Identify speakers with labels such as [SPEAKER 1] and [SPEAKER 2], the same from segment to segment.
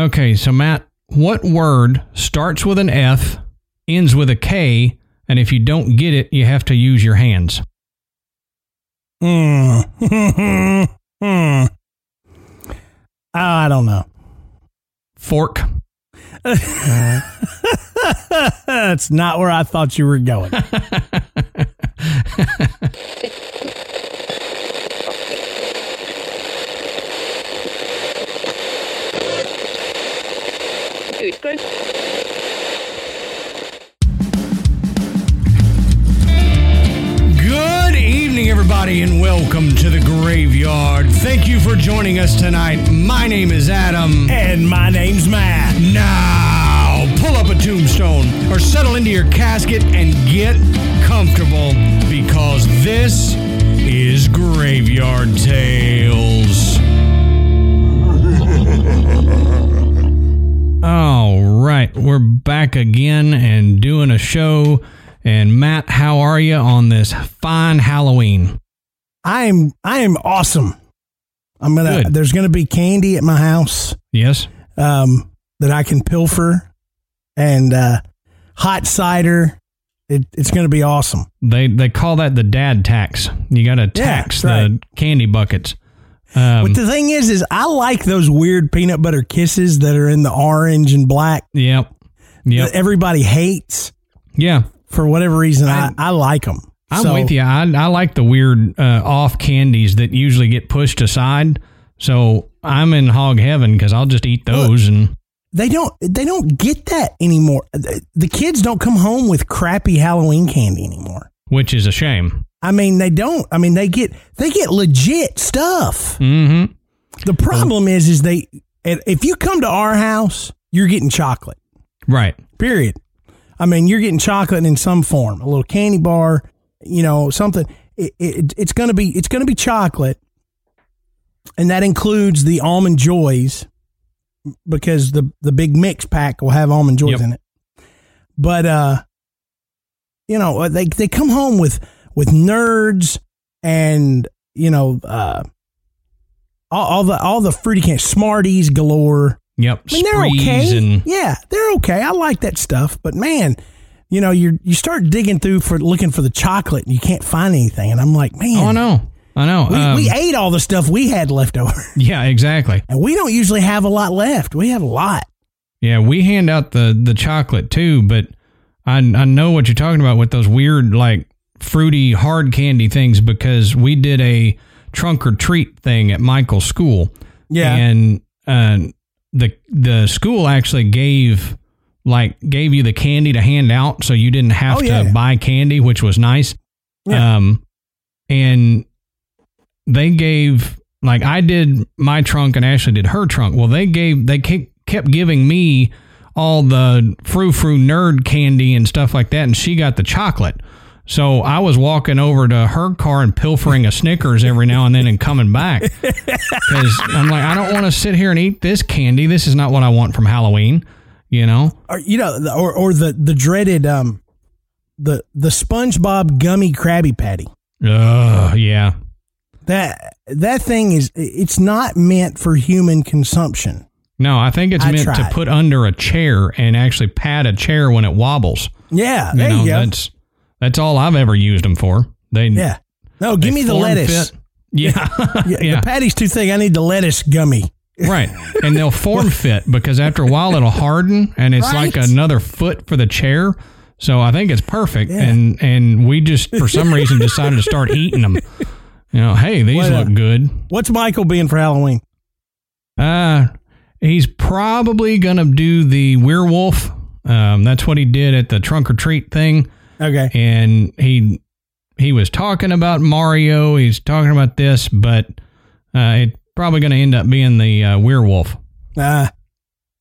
[SPEAKER 1] Okay, so Matt, what word starts with an F, ends with a K, and if you don't get it, you have to use your hands?
[SPEAKER 2] Hmm. hmm. I don't know.
[SPEAKER 1] Fork.
[SPEAKER 2] That's not where I thought you were going.
[SPEAKER 3] Utgård.
[SPEAKER 1] Good evening, everybody, and welcome to the graveyard. Thank you for joining us tonight. My name is Adam.
[SPEAKER 2] and my name's Matt.
[SPEAKER 1] Now, pull up a tombstone or settle into your casket and get comfortable because this is Graveyard Tales. All right, we're back again and doing a show. And Matt, how are you on this fine Halloween?
[SPEAKER 2] I'm I am awesome. I'm gonna.
[SPEAKER 1] Good.
[SPEAKER 2] There's gonna be candy at my house
[SPEAKER 1] Yes?
[SPEAKER 2] um, that I can pilfer, and uh, hot cider. It, it's gonna be awesome.
[SPEAKER 1] They they call that the dad tax. You got to tax
[SPEAKER 2] right.
[SPEAKER 1] the candy buckets. Um,
[SPEAKER 2] but the thing is, is I like those weird peanut butter kisses that are in the orange and black
[SPEAKER 1] yep. Yep.
[SPEAKER 2] that everybody hates
[SPEAKER 1] Yeah.
[SPEAKER 2] for whatever reason. I, I like them.
[SPEAKER 1] I'm with you. I, I like the weird uh, off candies that usually get pushed aside. So I'm in hog heaven because I'll just eat those. and
[SPEAKER 2] They don't. They don't get that anymore. The kids don't come home with crappy Halloween candy anymore.
[SPEAKER 1] which is a shame.
[SPEAKER 2] I mean, they don't. I mean, they get they get legit stuff.
[SPEAKER 1] Mm-hmm.
[SPEAKER 2] The problem is, is they if you come to our house, you're getting chocolate.
[SPEAKER 1] Right.
[SPEAKER 2] Period. I mean, you're getting chocolate in some form, a little candy bar, you know, something. It, it, it's gonna be it's gonna be chocolate, and that includes the almond joys because the the big mix pack will have almond joys
[SPEAKER 1] Yep.
[SPEAKER 2] in it. But uh, you know, they they come home with with nerds and you know uh, all, all the all the fruity candy, Smarties galore.
[SPEAKER 1] Yep.
[SPEAKER 2] I mean, they're okay.
[SPEAKER 1] and
[SPEAKER 2] yeah, they're okay. I like that stuff, but man, you know, you you start digging through for looking for the chocolate, and you can't find anything. And I'm like, man,
[SPEAKER 1] oh, I know. I know.
[SPEAKER 2] we,
[SPEAKER 1] Um,
[SPEAKER 2] we ate all the stuff we had left over,
[SPEAKER 1] yeah, exactly.
[SPEAKER 2] and we don't usually have a lot left. We have a lot.
[SPEAKER 1] Yeah, we hand out the the chocolate too, but I I know what you're talking about with those weird like fruity hard candy things because we did a trunk or treat thing at Michael's school.
[SPEAKER 2] Yeah.
[SPEAKER 1] And uh, the the school actually gave like gave you the candy to hand out so you didn't have
[SPEAKER 2] Oh,
[SPEAKER 1] to
[SPEAKER 2] yeah.
[SPEAKER 1] buy candy, which was nice.
[SPEAKER 2] Yeah.
[SPEAKER 1] Um and they gave like I did my trunk and Ashley did her trunk. Well, they gave they kept giving me all the frou frou nerd candy and stuff like that, and she got the chocolate. So I was walking over to her car and pilfering a Snickers every now and then and coming back because I'm like, I don't want to sit here and eat this candy. This is not what I want from Halloween. You know?
[SPEAKER 2] Or you know, the- or or the the dreaded um the the SpongeBob gummy Krabby Patty.
[SPEAKER 1] Ugh, yeah.
[SPEAKER 2] That that thing is it's not meant for human consumption.
[SPEAKER 1] No, I think it's
[SPEAKER 2] I
[SPEAKER 1] meant to put under a chair and actually pat a chair when it wobbles.
[SPEAKER 2] Yeah,
[SPEAKER 1] You
[SPEAKER 2] there
[SPEAKER 1] know,
[SPEAKER 2] you go.
[SPEAKER 1] that's that's all I've ever used them for. They
[SPEAKER 2] Yeah. No, give me the lettuce.
[SPEAKER 1] fit. Yeah,
[SPEAKER 2] Yeah,
[SPEAKER 1] yeah,
[SPEAKER 2] The patty's too thick. I need the lettuce gummy.
[SPEAKER 1] right. And they'll form fit because after a while it'll harden and it's like another foot for the chair. So I think it's perfect.
[SPEAKER 2] Yeah.
[SPEAKER 1] And and we just for some reason decided to start eating them. You know, hey, these
[SPEAKER 2] What, uh,
[SPEAKER 1] look good.
[SPEAKER 2] What's Michael being for Halloween?
[SPEAKER 1] Uh he's probably gonna do the werewolf. Um, that's what he did at the trunk or treat thing.
[SPEAKER 2] Okay.
[SPEAKER 1] and he he was talking about Mario. He's talking about this, but uh, it's probably going to end up being the uh, werewolf.
[SPEAKER 2] Uh,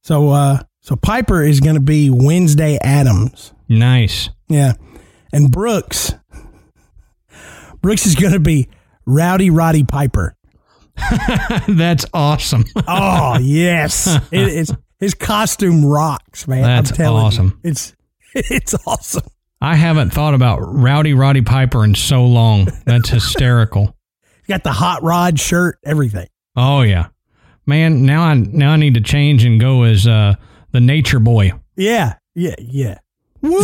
[SPEAKER 2] so uh, so Piper is going to be Wednesday Addams.
[SPEAKER 1] Nice.
[SPEAKER 2] Yeah, and Brooks Brooks is going to be Rowdy Roddy Piper.
[SPEAKER 1] That's awesome.
[SPEAKER 2] Oh yes, it is. His costume rocks, man.
[SPEAKER 1] That's
[SPEAKER 2] I'm telling
[SPEAKER 1] awesome.
[SPEAKER 2] You. It's it's awesome.
[SPEAKER 1] I haven't thought about Rowdy Roddy Piper in so long. That's hysterical.
[SPEAKER 2] Got the hot rod shirt, everything.
[SPEAKER 1] Oh yeah, Man, now I now I need to change and go as uh, the nature boy.
[SPEAKER 2] Yeah, yeah, yeah. Woo!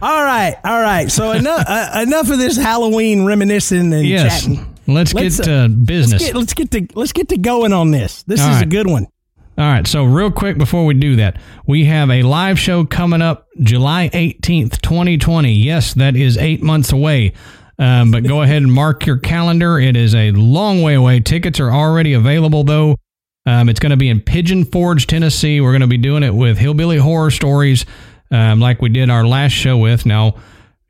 [SPEAKER 2] all right, all right. So enough uh, enough of this Halloween reminiscing and
[SPEAKER 1] Yes.
[SPEAKER 2] chatting.
[SPEAKER 1] Let's,
[SPEAKER 2] Let's,
[SPEAKER 1] get
[SPEAKER 2] uh,
[SPEAKER 1] to business.
[SPEAKER 2] Let's get, let's get to let's get to going on this. This
[SPEAKER 1] All
[SPEAKER 2] is a good one.
[SPEAKER 1] All right, so real quick before we do that, we have a live show coming up July 18th, 2020. Yes, that is eight months away. Um, but go ahead and mark your calendar. It is a long way away. Tickets are already available, though. Um, it's going to be in Pigeon Forge, Tennessee. We're going to be doing it with Hillbilly Horror Stories, um, like we did our last show with. Now,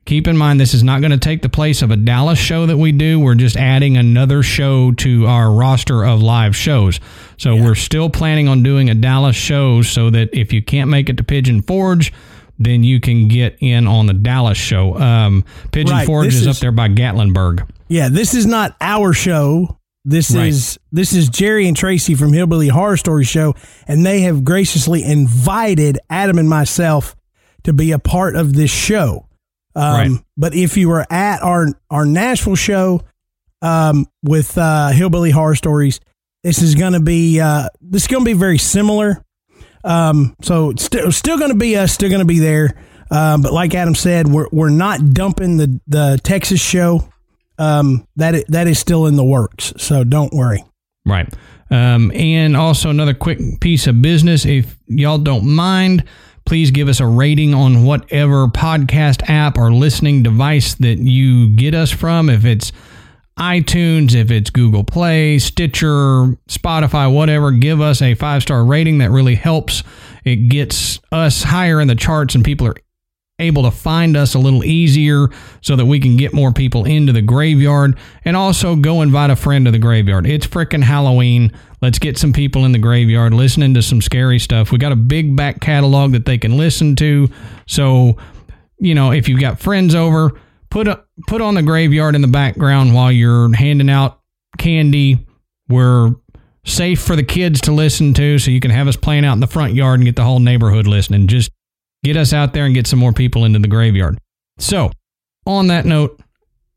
[SPEAKER 1] keep in mind, this is not going to take the place of a Dallas show that we do. We're just adding another show to our roster of live shows. So we're still planning on doing a Dallas show so that if you can't make it to Pigeon Forge, then you can get in on the Dallas show. Um, Pigeon
[SPEAKER 2] Right,
[SPEAKER 1] Forge is,
[SPEAKER 2] is-
[SPEAKER 1] up there by Gatlinburg.
[SPEAKER 2] Yeah, this is not our show. This
[SPEAKER 1] Right.
[SPEAKER 2] is this is Jerry and Tracy from Hillbilly Horror Story Show, and they have graciously invited Adam and myself to be a part of this show. Um,
[SPEAKER 1] Right.
[SPEAKER 2] But if you were at our our Nashville show um, with uh, Hillbilly Horror Stories, this is going to be uh, this is going to be very similar. Um, so it's still still going to be us, still going to be there. Um, but like Adam said, we're we're not dumping the the Texas show. Um, that that is still in the works. So don't worry.
[SPEAKER 1] Right. Um, and also another quick piece of business. If y'all don't mind, please give us a rating on whatever podcast app or listening device that you get us from. If it's iTunes, if it's Google Play, Stitcher, Spotify, whatever, give us a five star rating. That really helps. It gets us higher in the charts and people are able to find us a little easier so that we can get more people into the graveyard and also go invite a friend to the graveyard. It's freaking Halloween. Let's get some people in the graveyard listening to some scary stuff. We got a big back catalog that they can listen to. So, you know, if you've got friends over, put a, put on the graveyard in the background while you're handing out candy. We're safe for the kids to listen to, so you can have us playing out in the front yard and get the whole neighborhood listening. Just get us out there and get some more people into the graveyard. So, on that note,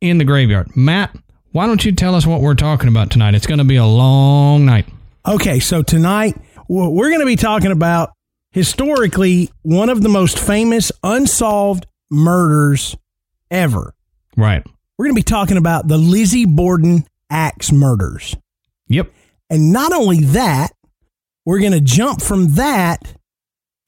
[SPEAKER 1] in the graveyard, Matt, why don't you tell us what we're talking about tonight? It's going to be a long night.
[SPEAKER 2] Okay, so tonight we're going to be talking about historically one of the most famous unsolved murders ever.
[SPEAKER 1] Right.
[SPEAKER 2] We're going to be talking about the Lizzie Borden axe murders.
[SPEAKER 1] Yep.
[SPEAKER 2] And not only that, we're going to jump from that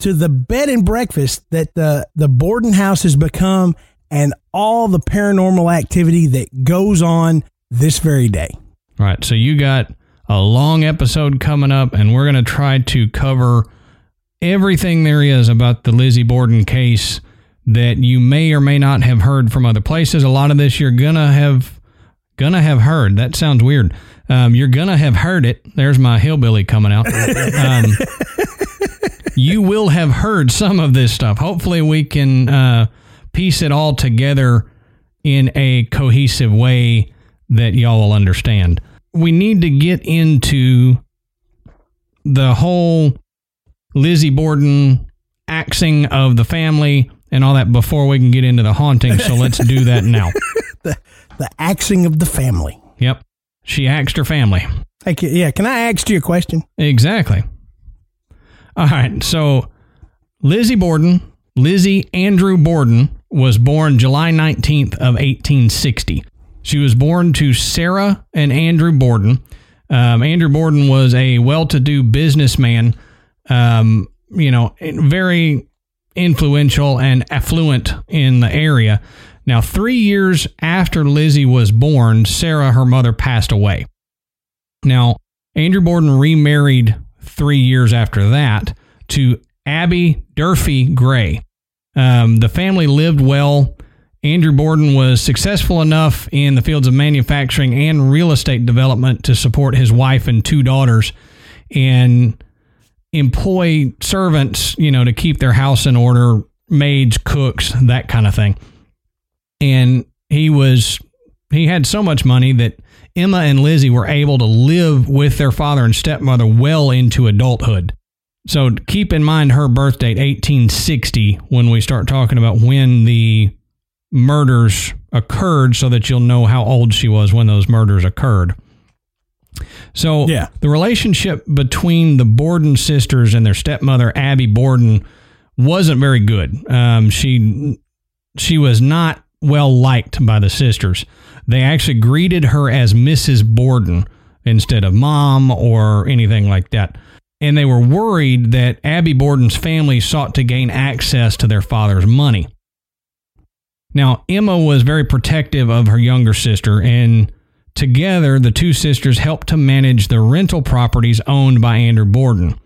[SPEAKER 2] to the bed and breakfast that the, the Borden house has become and all the paranormal activity that goes on this very day.
[SPEAKER 1] Right. So you got a long episode coming up, and we're going to try to cover everything there is about the Lizzie Borden case that you may or may not have heard from other places. A lot of this you're gonna have gonna have heard. That sounds weird. Um, you're gonna have heard it. There's my hillbilly coming out. Um, you will have heard some of this stuff. Hopefully, we can uh, piece it all together in a cohesive way that y'all will understand. We need to get into the whole Lizzie Borden axing of the family and all that before we can get into the haunting. So let's do that now.
[SPEAKER 2] The axing of the family.
[SPEAKER 1] Yep. She axed her family.
[SPEAKER 2] Hey, yeah, can I ask you a question?
[SPEAKER 1] Exactly. All right. So Lizzie Borden, Lizzie Andrew Borden, was born July 19th of 1860. She was born to Sarah and Andrew Borden. Um, Andrew Borden was a well-to-do businessman, um, you know, very influential and affluent in the area. Now, three years after Lizzie was born, Sarah, her mother, passed away. Now, Andrew Borden remarried three years after that to Abby Durfee Gray. Um, the family lived well. Andrew Borden was successful enough in the fields of manufacturing and real estate development to support his wife and two daughters and employ servants, you know, to keep their house in order, maids, cooks, that kind of thing. And he was he had so much money that Emma and Lizzie were able to live with their father and stepmother well into adulthood. So keep in mind her birth date, 1860, when we start talking about when the murders occurred, so that you'll know how old she was when those murders occurred. So
[SPEAKER 2] Yeah.
[SPEAKER 1] the relationship between the Borden sisters and their stepmother Abby Borden wasn't very good. Um, she she was not well liked by the sisters. They actually greeted her as Mrs. Borden instead of mom or anything like that. And they were worried that Abby Borden's family sought to gain access to their father's money. Now, Emma was very protective of her younger sister, and together the two sisters helped to manage the rental properties owned by Andrew Borden.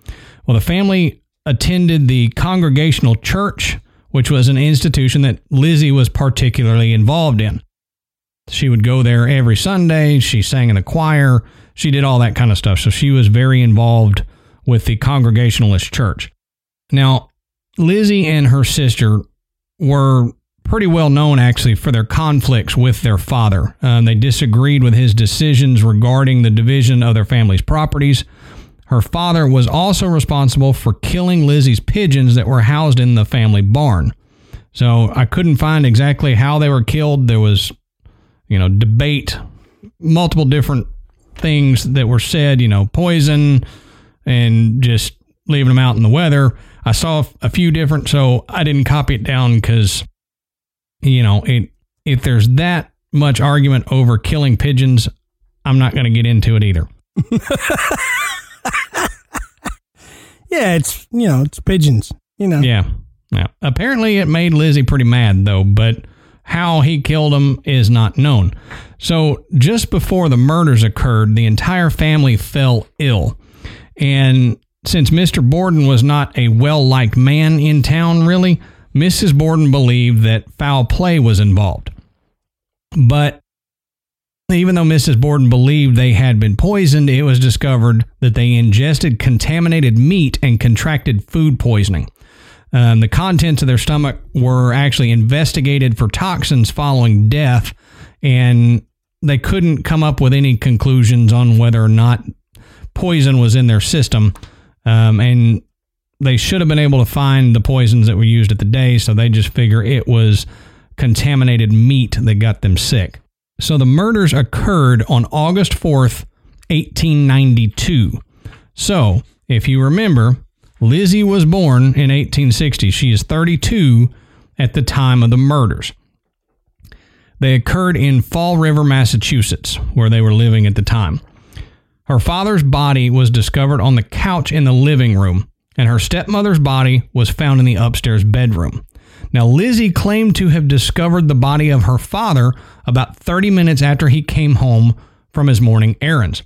[SPEAKER 1] Well, the family attended the Congregational Church, which was an institution that Lizzie was particularly involved in. She would go there every Sunday. She sang in the choir. She did all that kind of stuff. So she was very involved with the Congregationalist Church. Now, Lizzie and her sister were pretty well known actually for their conflicts with their father. Um, they disagreed with his decisions regarding the division of their family's properties. Her father was also responsible for killing Lizzie's pigeons that were housed in the family barn. So I couldn't find exactly how they were killed. There was, you know, debate, multiple different things that were said, you know, poison and just leaving them out in the weather. I saw a few different, so I didn't copy it down because, you know, it, if there's that much argument over killing pigeons, I'm not going to get into it either.
[SPEAKER 2] Yeah, it's you know it's pigeons. You know.
[SPEAKER 1] Yeah. Yeah. Apparently, it made Lizzie pretty mad, though, but how he killed him is not known. So, just before the murders occurred, the entire family fell ill. And since Mr. Borden was not a well liked man in town, really, Mrs. Borden believed that foul play was involved. But even though Mrs. Borden believed they had been poisoned, it was discovered that they ingested contaminated meat and contracted food poisoning. Um, the contents of their stomach were actually investigated for toxins following death, and they couldn't come up with any conclusions on whether or not poison was in their system. Um, and they should have been able to find the poisons that were used at the day, so they just figure it was contaminated meat that got them sick. So the murders occurred on August 4th, 1892. So, if you remember, Lizzie was born in 1860. She is 32 at the time of the murders. They occurred in Fall River, Massachusetts, where they were living at the time. Her father's body was discovered on the couch in the living room, and her stepmother's body was found in the upstairs bedroom. Now, Lizzie claimed to have discovered the body of her father about 30 minutes after he came home from his morning errands.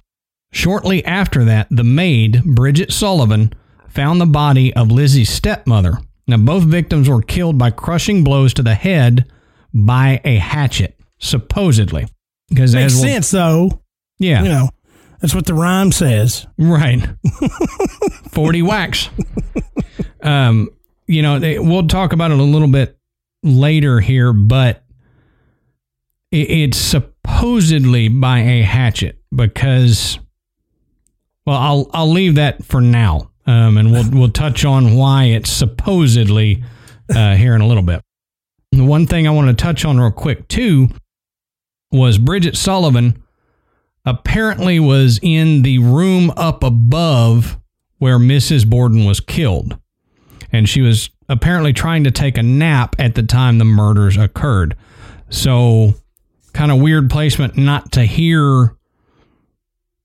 [SPEAKER 1] Shortly after that, the maid, Bridget Sullivan, found the body of Lizzie's stepmother. Now, both victims were killed by crushing blows to the head by a hatchet, supposedly. Because
[SPEAKER 2] Makes
[SPEAKER 1] as we'll-
[SPEAKER 2] sense though.
[SPEAKER 1] yeah,
[SPEAKER 2] You know, that's what the rhyme says.
[SPEAKER 1] Right. 40 whacks. Um, you know, they, we'll talk about it a little bit later here, but it, it's supposedly by a hatchet because, well, I'll I'll leave that for now, um, and we'll we'll touch on why it's supposedly uh, here in a little bit. The one thing I want to touch on real quick too was Bridget Sullivan apparently was in the room up above where Mrs. Borden was killed. And she was apparently trying to take a nap at the time the murders occurred. So, kind of weird placement not to hear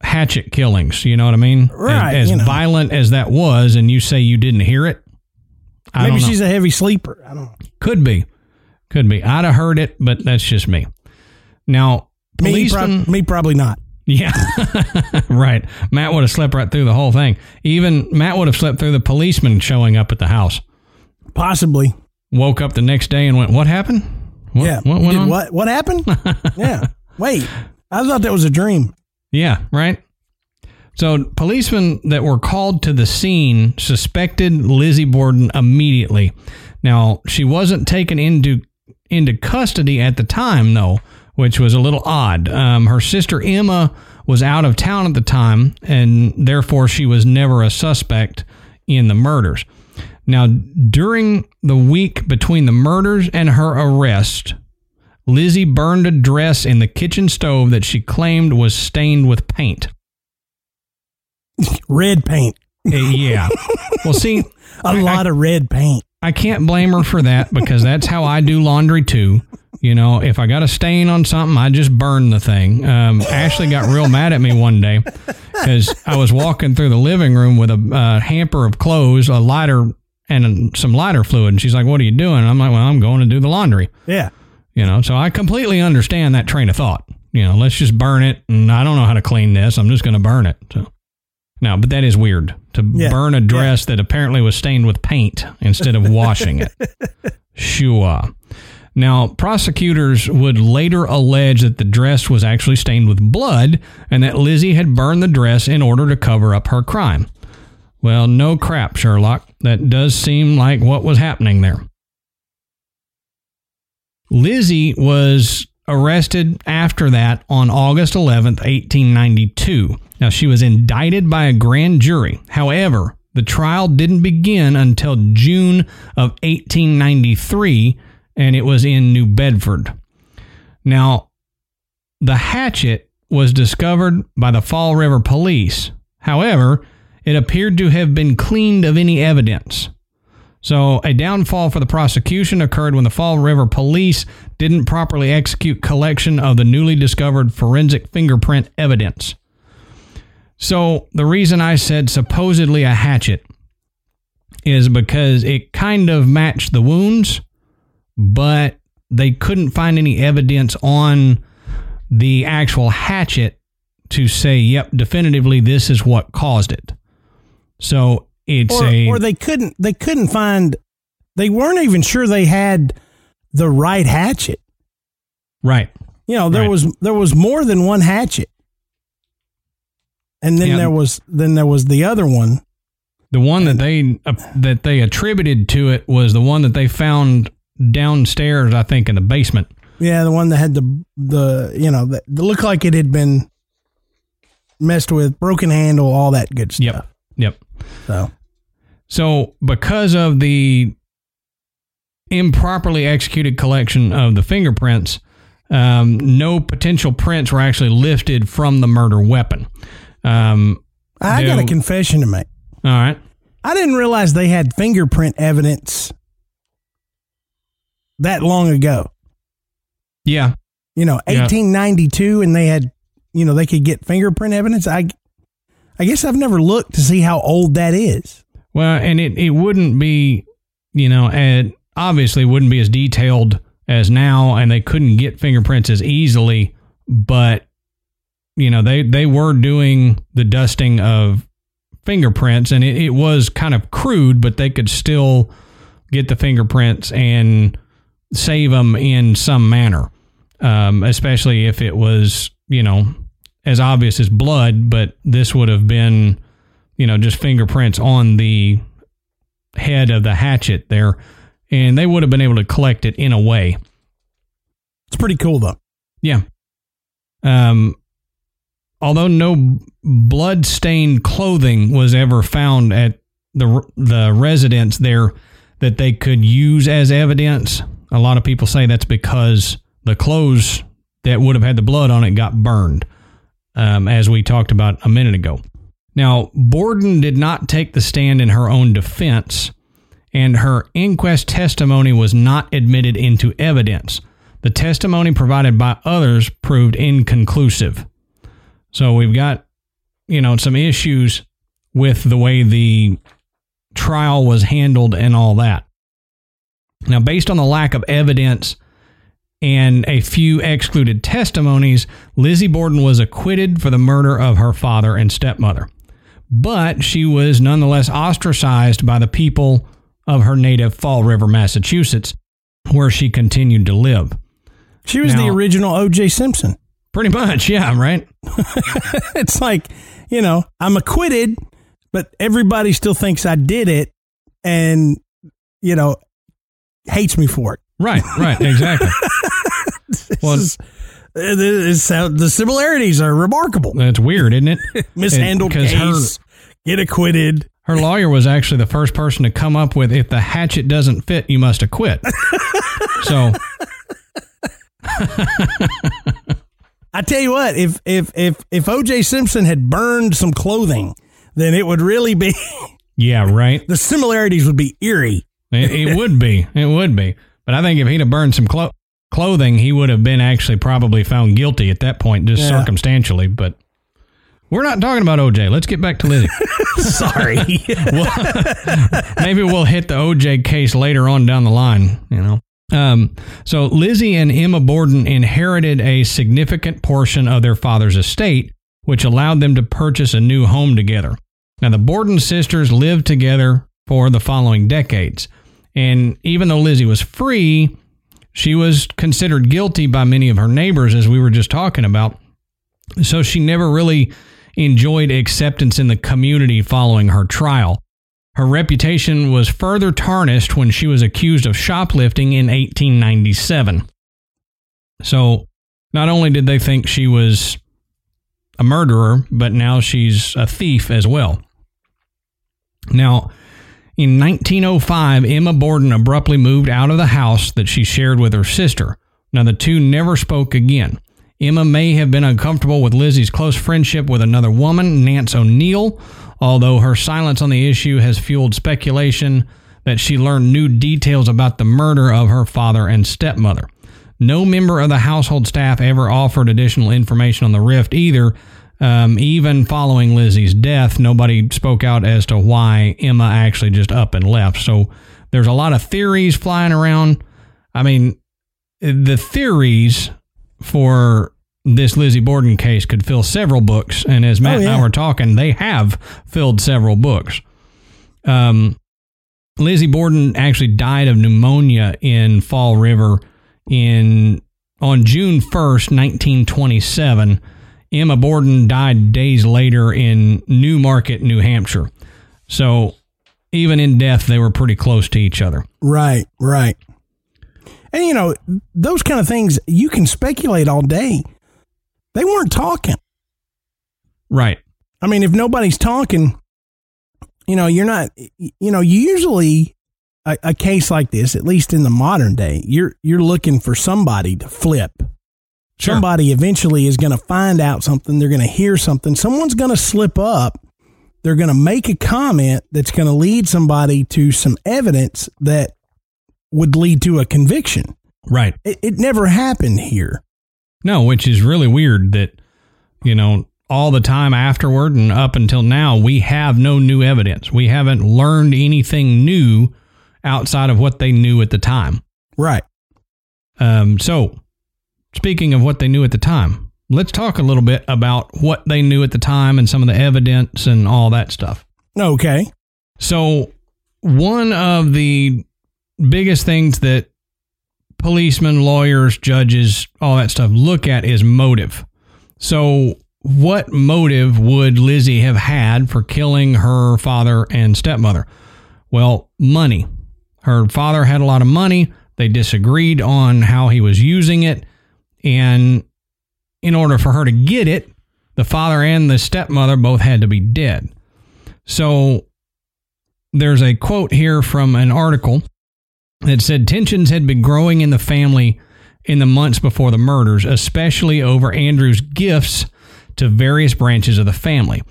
[SPEAKER 1] hatchet killings. You know what I mean?
[SPEAKER 2] Right,
[SPEAKER 1] As, as
[SPEAKER 2] you know.
[SPEAKER 1] violent as that was, and you say you didn't hear it. I
[SPEAKER 2] Maybe
[SPEAKER 1] don't know.
[SPEAKER 2] she's a heavy sleeper. I don't know.
[SPEAKER 1] Could be. Could be. I'd have heard it, but that's just me. Now,
[SPEAKER 2] Me, prob- me probably not.
[SPEAKER 1] Yeah, right. Matt would have slept right through the whole thing. Even Matt would have slept through the policeman showing up at the house.
[SPEAKER 2] Possibly.
[SPEAKER 1] Woke up the next day and went, "What happened? What,
[SPEAKER 2] yeah.
[SPEAKER 1] what went
[SPEAKER 2] Did
[SPEAKER 1] on?"
[SPEAKER 2] what what happened? yeah. Wait. I thought that was a dream.
[SPEAKER 1] Yeah, right. So, policemen that were called to the scene suspected Lizzie Borden immediately. Now, she wasn't taken into into custody at the time, though, which was a little odd. Um, her sister Emma was out of town at the time, and therefore she was never a suspect in the murders. Now, during the week between the murders and her arrest, Lizzie burned a dress in the kitchen stove that she claimed was stained with paint.
[SPEAKER 2] red paint.
[SPEAKER 1] Uh, yeah. Well, see,
[SPEAKER 2] A lot of red paint.
[SPEAKER 1] I can't blame her for that because that's how I do laundry too. You know, if I got a stain on something, I just burn the thing. Um, Ashley got real mad at me one day because I was walking through the living room with a uh, hamper of clothes, a lighter, and some lighter fluid. And she's like, What are you doing? And I'm like, Well, I'm going to do the laundry.
[SPEAKER 2] Yeah.
[SPEAKER 1] You know, so I completely understand that train of thought. You know, let's just burn it. And I don't know how to clean this. I'm just going to burn it. So. Now, but that is weird to
[SPEAKER 2] Yeah.
[SPEAKER 1] burn a dress that apparently was stained with paint instead of washing it. Sure. Now, prosecutors would later allege that the dress was actually stained with blood and that Lizzie had burned the dress in order to cover up her crime. Well, no crap, Sherlock. That does seem like what was happening there. Lizzie was arrested after that on August 11th, 1892. Now, she was indicted by a grand jury. However, the trial didn't begin until June of 1893, and it was in New Bedford. Now, the hatchet was discovered by the Fall River police. However, it appeared to have been cleaned of any evidence. So, a downfall for the prosecution occurred when the Fall River police didn't properly execute collection of the newly discovered forensic fingerprint evidence. So, the reason I said supposedly a hatchet is because it kind of matched the wounds, but they couldn't find any evidence on the actual hatchet to say, yep, definitively this is what caused it. So, it's
[SPEAKER 2] Or,
[SPEAKER 1] a.
[SPEAKER 2] or they couldn't they couldn't find they weren't even sure they had the right hatchet.
[SPEAKER 1] right.
[SPEAKER 2] You know, there
[SPEAKER 1] Right.
[SPEAKER 2] was there was more than one hatchet. And then
[SPEAKER 1] Yeah.
[SPEAKER 2] there was then there was the other one.
[SPEAKER 1] The one that they uh, that they attributed to it was the one that they found downstairs, I think, in the basement.
[SPEAKER 2] Yeah, the one that had the the you know that, that looked like it had been messed with, broken handle, all that good stuff.
[SPEAKER 1] Yep. Yep.
[SPEAKER 2] So
[SPEAKER 1] So, because of the improperly executed collection of the fingerprints, um, no potential prints were actually lifted from the murder weapon. Um,
[SPEAKER 2] I got a confession to make.
[SPEAKER 1] all right.
[SPEAKER 2] I didn't realize they had fingerprint evidence that long ago.
[SPEAKER 1] Yeah.
[SPEAKER 2] You know,
[SPEAKER 1] Yeah.
[SPEAKER 2] 1892, and they had, you know, they could get fingerprint evidence. I, I guess I've never looked to see how old that is.
[SPEAKER 1] Well, and it, it wouldn't be, you know, and obviously wouldn't be as detailed as now, and they couldn't get fingerprints as easily, but you know, they they were doing the dusting of fingerprints, and it, it was kind of crude, but they could still get the fingerprints and save them in some manner, um, especially if it was, you know, as obvious as blood, but this would have been you know, just fingerprints on the head of the hatchet there, and they would have been able to collect it in a way.
[SPEAKER 2] It's pretty cool though.
[SPEAKER 1] Yeah. Um, although no blood-stained clothing was ever found at the the residence there that they could use as evidence, a lot of people say that's because the clothes that would have had the blood on it got burned, um, as we talked about a minute ago. Now, Borden did not take the stand in her own defense, and her inquest testimony was not admitted into evidence. The testimony provided by others proved inconclusive. So we've got, you know, some issues with the way the trial was handled and all that. Now, based on the lack of evidence and a few excluded testimonies, Lizzie Borden was acquitted for the murder of her father and stepmother. But she was nonetheless ostracized by the people of her native Fall River, Massachusetts, where she continued to live.
[SPEAKER 2] She was the original O.J. Simpson.
[SPEAKER 1] Pretty much, yeah, right?
[SPEAKER 2] it's like, you know, I'm acquitted, but everybody still thinks I did it and, you know, hates me for it.
[SPEAKER 1] Right, right, exactly. well,
[SPEAKER 2] is- the similarities are remarkable.
[SPEAKER 1] that's weird, isn't it?
[SPEAKER 2] Mishandled case, get acquitted.
[SPEAKER 1] Her lawyer was actually the first person to come up with if the hatchet doesn't fit, you must acquit. so,
[SPEAKER 2] I tell you what, if if if if O.J. Simpson had burned some clothing then it would really be
[SPEAKER 1] Yeah, right.
[SPEAKER 2] the similarities would be eerie.
[SPEAKER 1] It, it would be. It would be. But I think if he'd have burned some clo- clothing, he would have been actually probably found guilty at that point, just
[SPEAKER 2] Yeah.
[SPEAKER 1] circumstantially. But we're not talking about OJ. Let's get back to Lizzie.
[SPEAKER 2] Sorry.
[SPEAKER 1] Maybe we'll hit the OJ case later on down the line, you know. Um, so Lizzie and Emma Borden inherited a significant portion of their father's estate, which allowed them to purchase a new home together. Now, the Borden sisters lived together for the following decades. And even though Lizzie was free, she was considered guilty by many of her neighbors, as we were just talking about. So she never really enjoyed acceptance in the community following her trial. Her reputation was further tarnished when she was accused of shoplifting in 1897. So, not only did they think she was a murderer, but now she's a thief as well. Now, in 1905, Emma Borden abruptly moved out of the house that she shared with her sister. Now, the two never spoke again. Emma may have been uncomfortable with Lizzie's close friendship with another woman, Nance O'Neill, although her silence on the issue has fueled speculation that she learned new details about the murder of her father and stepmother. No member of the household staff ever offered additional information on the rift either. Um, even following Lizzie's death, nobody spoke out as to why Emma actually just up and left. So there's a lot of theories flying around. I mean, the theories for this Lizzie Borden case could fill several books. And as Matt
[SPEAKER 2] Oh,
[SPEAKER 1] and I were talking, they have filled several books. Um, Lizzie Borden actually died of pneumonia in Fall River in on June 1st, 1927. Emma Borden died days later in Newmarket, New Hampshire. So even in death, they were pretty close to each other.
[SPEAKER 2] right, right. And you know, those kind of things you can speculate all day. They weren't talking.
[SPEAKER 1] Right.
[SPEAKER 2] I mean, if nobody's talking, you know, you're not, you know, usually a, a case like this, at least in the modern day, you're you're looking for somebody to flip.
[SPEAKER 1] Sure.
[SPEAKER 2] Somebody eventually is going to find out something. They're going to hear something. Someone's going to slip up. They're going to make a comment that's going to lead somebody to some evidence that would lead to a conviction.
[SPEAKER 1] Right.
[SPEAKER 2] It, it never happened here.
[SPEAKER 1] No, which is really weird that, you know, all the time afterward and up until now, we have no new evidence. We haven't learned anything new outside of what they knew at the time.
[SPEAKER 2] Right.
[SPEAKER 1] Um, so, speaking of what they knew at the time, let's talk a little bit about what they knew at the time and some of the evidence and all that stuff.
[SPEAKER 2] Okay.
[SPEAKER 1] So, one of the biggest things that policemen, lawyers, judges, all that stuff look at is motive. So, what motive would Lizzie have had for killing her father and stepmother? Well, money. Her father had a lot of money. They disagreed on how he was using it. And in order for her to get it, the father and the stepmother both had to be dead. So there's a quote here from an article that said tensions had been growing in the family in the months before the murders, especially over Andrew's gifts to various branches of the family.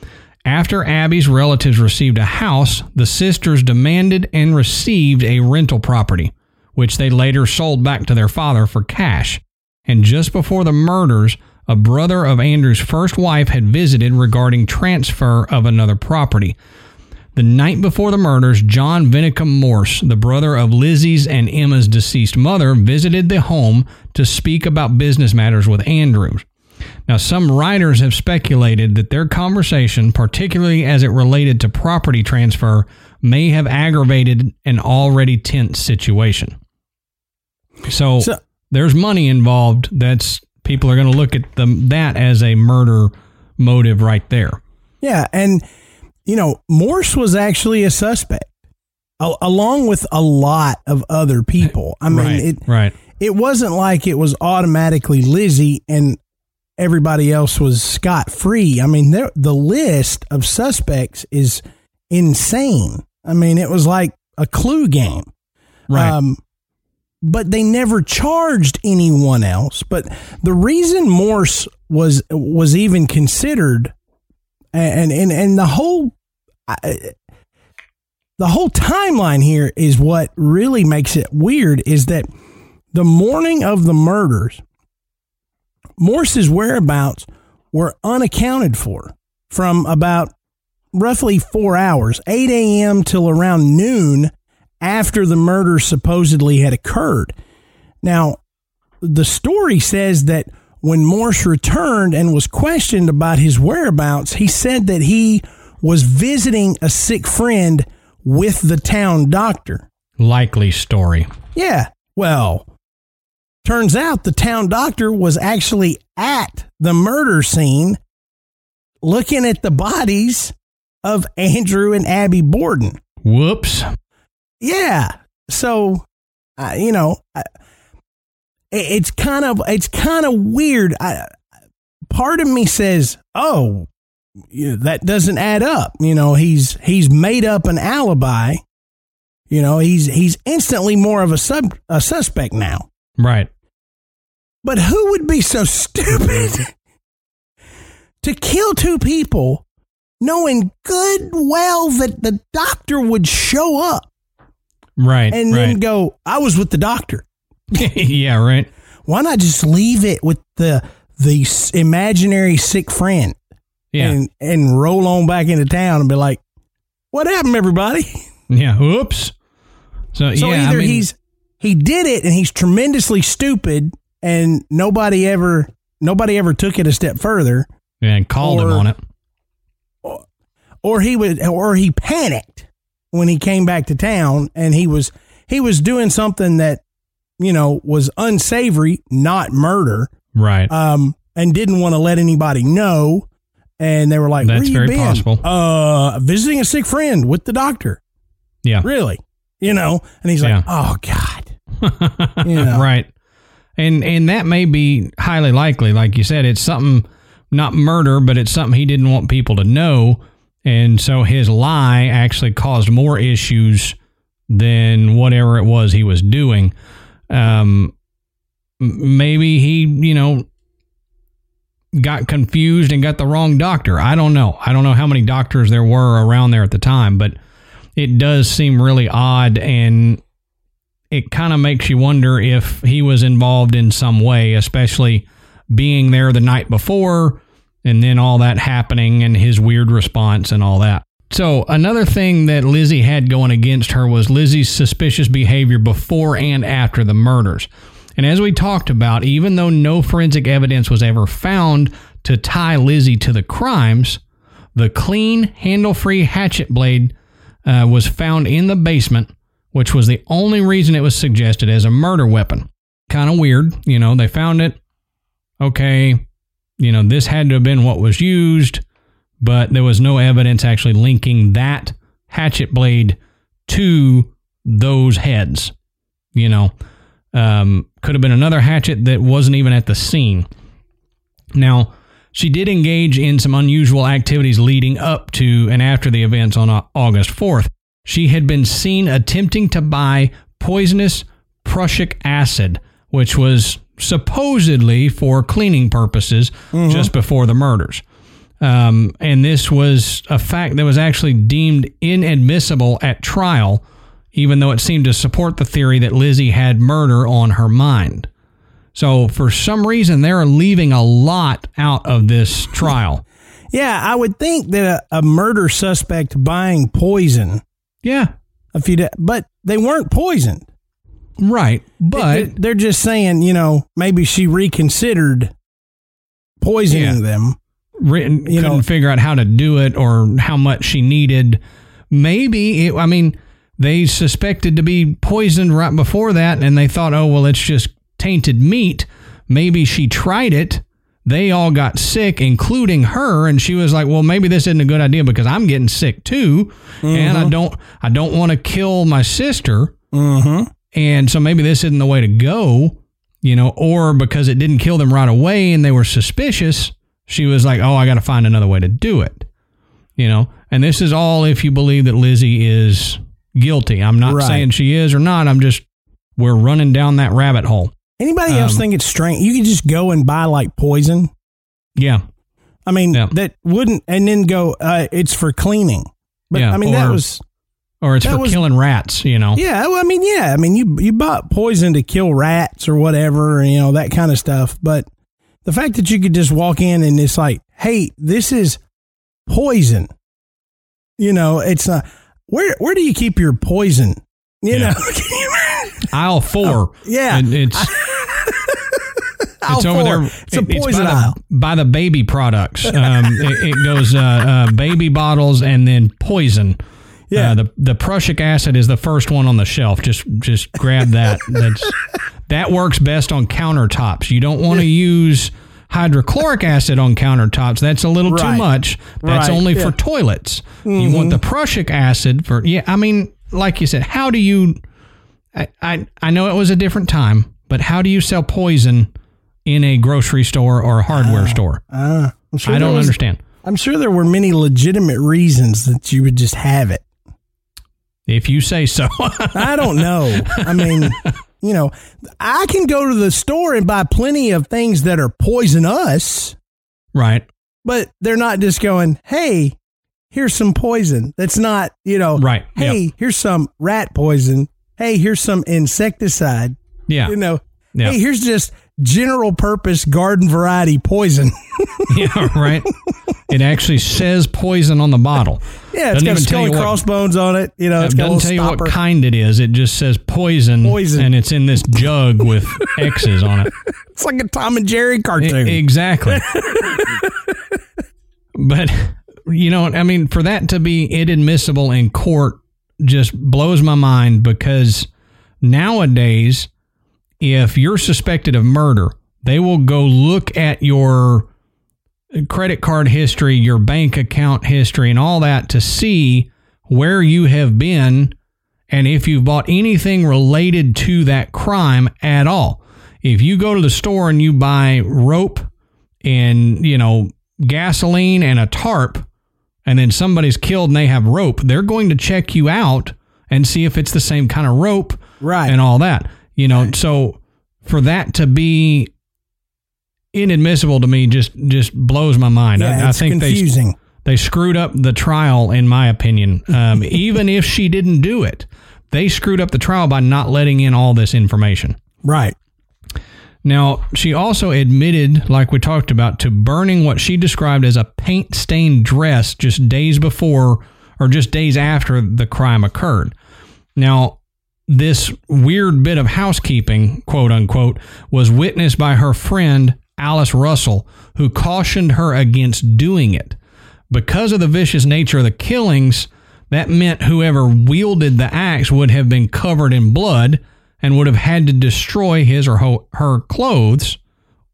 [SPEAKER 1] After Abby's relatives received a house, the sisters demanded and received a rental property, which they later sold back to their father for cash. And just before the murders, a brother of Andrew's first wife had visited regarding transfer of another property. The night before the murders, John Vinnicum Morse, the brother of Lizzie's and Emma's deceased mother, visited the home to speak about business matters with Andrews. Now, some writers have speculated that their conversation, particularly as it related to property transfer, may have aggravated an already tense situation. So,
[SPEAKER 2] So-
[SPEAKER 1] there's money involved. That's people are going to look at them that as a murder motive right there.
[SPEAKER 2] Yeah, and you know, Morse was actually a suspect, a- along with a lot of other people. I mean,
[SPEAKER 1] right,
[SPEAKER 2] it
[SPEAKER 1] right.
[SPEAKER 2] it wasn't like it was automatically Lizzie and everybody else was scot free. I mean, there, the list of suspects is insane. I mean, it was like a clue game.
[SPEAKER 1] Right.
[SPEAKER 2] Um, but they never charged anyone else. But the reason Morse was was even considered, and and and the whole the whole timeline here is what really makes it weird is that the morning of the murders, Morse's whereabouts were unaccounted for from about roughly four hours, 8 a.m. till around noon after the murder supposedly had occurred. Now, the story says that when Morse returned and was questioned about his whereabouts, he said that he was visiting a sick friend with the town doctor.
[SPEAKER 1] Likely story.
[SPEAKER 2] Yeah. Well, turns out the town doctor was actually at the murder scene looking at the bodies of Andrew and Abby Borden.
[SPEAKER 1] Whoops.
[SPEAKER 2] Yeah. So, uh, you know, I, it's kind of it's kind of weird. I, part of me says, "Oh, that doesn't add up." You know, he's he's made up an alibi. You know, he's he's instantly more of a sub a suspect now.
[SPEAKER 1] Right.
[SPEAKER 2] But who would be so stupid to kill two people knowing good well that the doctor would show up
[SPEAKER 1] Right.
[SPEAKER 2] and
[SPEAKER 1] right.
[SPEAKER 2] then go, I was with the doctor.
[SPEAKER 1] yeah, right.
[SPEAKER 2] Why not just leave it with the the imaginary sick friend
[SPEAKER 1] Yeah.
[SPEAKER 2] and and roll on back into town and be like, "What happened, everybody?"
[SPEAKER 1] yeah. Oops. So,
[SPEAKER 2] So
[SPEAKER 1] yeah,
[SPEAKER 2] either
[SPEAKER 1] I mean,
[SPEAKER 2] he's he did it and he's tremendously stupid and nobody ever nobody ever took it a step further,
[SPEAKER 1] and called him on it.
[SPEAKER 2] Or, or he would or he panicked when he came back to town and he was he was doing something that you know was unsavory, not murder.
[SPEAKER 1] Right.
[SPEAKER 2] um, and didn't want to let anybody know. And they were like,
[SPEAKER 1] That's
[SPEAKER 2] "Where you
[SPEAKER 1] very
[SPEAKER 2] been?"
[SPEAKER 1] possible.
[SPEAKER 2] Uh, visiting a sick friend with the doctor.
[SPEAKER 1] yeah.
[SPEAKER 2] Really? You know? And he's like,
[SPEAKER 1] Yeah.
[SPEAKER 2] "Oh God." You know?
[SPEAKER 1] right. And and that may be highly likely. Like you said, it's something not murder, but it's something he didn't want people to know. And so his lie actually caused more issues than whatever it was he was doing. Um, maybe he, you know, got confused and got the wrong doctor. I don't know. I don't know how many doctors there were around there at the time, but it does seem really odd and it kind of makes you wonder if he was involved in some way, especially being there the night before and then all that happening and his weird response and all that. So, another thing that Lizzie had going against her was Lizzie's suspicious behavior before and after the murders. And as we talked about, even though no forensic evidence was ever found to tie Lizzie to the crimes, the clean, handle free hatchet blade uh, was found in the basement, which was the only reason it was suggested as a murder weapon. Kind of weird, you know, they found it. Okay, you know, this had to have been what was used, but there was no evidence actually linking that hatchet blade to those heads. You know, um, could have been another hatchet that wasn't even at the scene. Now, she did engage in some unusual activities leading up to and after the events on August 4th. She had been seen attempting to buy poisonous prussic acid, which was supposedly for cleaning purposes just before the murders. Um, and this was a fact that was actually deemed inadmissible at trial, even though it seemed to support the theory that Lizzie had murder on her mind. So, for some reason, they're leaving a lot out of this trial.
[SPEAKER 2] Yeah, I would think that a, a murder suspect buying poison,
[SPEAKER 1] Yeah,
[SPEAKER 2] a few, da- but they weren't poisoned.
[SPEAKER 1] Right. But
[SPEAKER 2] They're- they're just saying, you know, maybe she reconsidered poisoning
[SPEAKER 1] Yeah.
[SPEAKER 2] them.
[SPEAKER 1] written
[SPEAKER 2] You
[SPEAKER 1] couldn't
[SPEAKER 2] know-
[SPEAKER 1] figure out how to do it or how much she needed. Maybe it, I mean they suspected to be poisoned right before that, and they thought, oh well, it's just tainted meat. Maybe she tried it. They all got sick, including her, and she was like, "Well, maybe this isn't a good idea because I'm getting sick too, and I don't, I don't want to kill my sister,
[SPEAKER 2] Mm-hmm.
[SPEAKER 1] And so maybe this isn't the way to go." You know, or because it didn't kill them right away and they were suspicious, she was like, oh, I got to find another way to do it. You know, and this is all if you believe that Lizzie is guilty. I'm not
[SPEAKER 2] Right.
[SPEAKER 1] saying she is or not. I'm just, we're running down that rabbit hole.
[SPEAKER 2] Anybody else
[SPEAKER 1] Um,
[SPEAKER 2] think it's strange? You could just go and buy like poison.
[SPEAKER 1] Yeah.
[SPEAKER 2] I mean,
[SPEAKER 1] Yeah.
[SPEAKER 2] that wouldn't, and then go, uh, it's for cleaning. But
[SPEAKER 1] Yeah,
[SPEAKER 2] I mean, that was
[SPEAKER 1] or it's
[SPEAKER 2] That
[SPEAKER 1] for
[SPEAKER 2] was-
[SPEAKER 1] killing rats. You know.
[SPEAKER 2] yeah. Well, I mean, yeah. I mean, you you bought poison to kill rats or whatever, you know that kind of stuff. But the fact that you could just walk in and it's like, hey, this is poison. You know, it's not. Where where do you keep your poison? You
[SPEAKER 1] Yeah.
[SPEAKER 2] know,
[SPEAKER 1] Aisle four.
[SPEAKER 2] Oh, yeah.
[SPEAKER 1] It- it's it's over there.
[SPEAKER 2] It's a poison
[SPEAKER 1] by
[SPEAKER 2] aisle.
[SPEAKER 1] The, by the baby products. Um, it, it goes uh, uh, baby bottles and then poison.
[SPEAKER 2] Yeah.
[SPEAKER 1] Uh, the the prussic acid is the first one on the shelf. Just just grab that. That's that works best on countertops. You don't want to use hydrochloric acid on countertops. That's a little too much. That's
[SPEAKER 2] Right,
[SPEAKER 1] only
[SPEAKER 2] yeah. Mm-hmm.
[SPEAKER 1] for toilets. You want the prussic acid for yeah. I mean, like you said, how do you? I, I I know it was a different time, but how do you sell poison in a grocery store or a hardware store?
[SPEAKER 2] Uh, sure
[SPEAKER 1] I don't
[SPEAKER 2] was-
[SPEAKER 1] understand.
[SPEAKER 2] I'm sure there were many legitimate reasons that you would just have it.
[SPEAKER 1] If you say so,
[SPEAKER 2] I don't know. I mean, you know, I can go to the store and buy plenty of things that are poisonous,
[SPEAKER 1] right,
[SPEAKER 2] but they're not just going, hey, here's some poison. That's not, you know,
[SPEAKER 1] right,
[SPEAKER 2] hey, here's some rat poison. Hey, here's some insecticide.
[SPEAKER 1] yeah,
[SPEAKER 2] You know,
[SPEAKER 1] Yeah.
[SPEAKER 2] hey, here's just general purpose garden variety poison.
[SPEAKER 1] yeah, right. It actually says poison on the bottle.
[SPEAKER 2] yeah, it's
[SPEAKER 1] Doesn't
[SPEAKER 2] got skull and
[SPEAKER 1] you what-
[SPEAKER 2] crossbones on it. You know,
[SPEAKER 1] It doesn't tell you
[SPEAKER 2] stopper.
[SPEAKER 1] what kind it is. It just says poison,
[SPEAKER 2] Poison.
[SPEAKER 1] and it's in this jug with X's on it.
[SPEAKER 2] It's like a Tom and Jerry cartoon.
[SPEAKER 1] E- exactly. but you know, I mean, for that to be inadmissible in court just blows my mind because nowadays, if you're suspected of murder, they will go look at your credit card history, your bank account history, and all that to see where you have been and if you've bought anything related to that crime at all. If you go to the store and you buy rope and, you know, gasoline and a tarp, and then somebody's killed and they have rope, they're going to check you out and see if it's the same kind of rope
[SPEAKER 2] right.
[SPEAKER 1] and all that. You know, so for that to be inadmissible to me just just blows my mind.
[SPEAKER 2] yeah,
[SPEAKER 1] I, I think they
[SPEAKER 2] confusing.
[SPEAKER 1] they screwed up the trial, in my opinion. Um, even if she didn't do it, they screwed up the trial by not letting in all this information.
[SPEAKER 2] right.
[SPEAKER 1] Now, she also admitted, like we talked about, to burning what she described as a paint stained dress just days before or just days after the crime occurred. Now, this weird bit of housekeeping, quote unquote, was witnessed by her friend Alice Russell, who cautioned her against doing it. Because of the vicious nature of the killings, that meant whoever wielded the axe would have been covered in blood and would have had to destroy his or her clothes,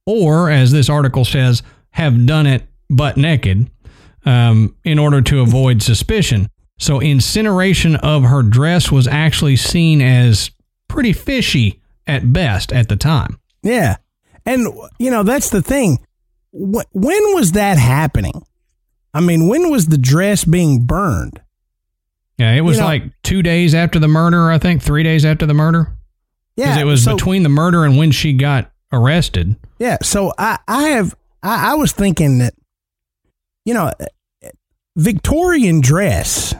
[SPEAKER 1] or, as this article says, have done it butt naked um, in order to avoid suspicion. So, incineration of her dress was actually seen as pretty fishy at best at the time.
[SPEAKER 2] Yeah. And, you know, that's the thing. When was that happening? I mean, when was the dress being burned?
[SPEAKER 1] Yeah, it was
[SPEAKER 2] You know-
[SPEAKER 1] like two days after the murder, I think, three days after the murder. Because
[SPEAKER 2] Yeah.
[SPEAKER 1] it was
[SPEAKER 2] so,
[SPEAKER 1] between the murder and when she got arrested.
[SPEAKER 2] Yeah. So I, I have, I, I was thinking that, you know, Victorian dress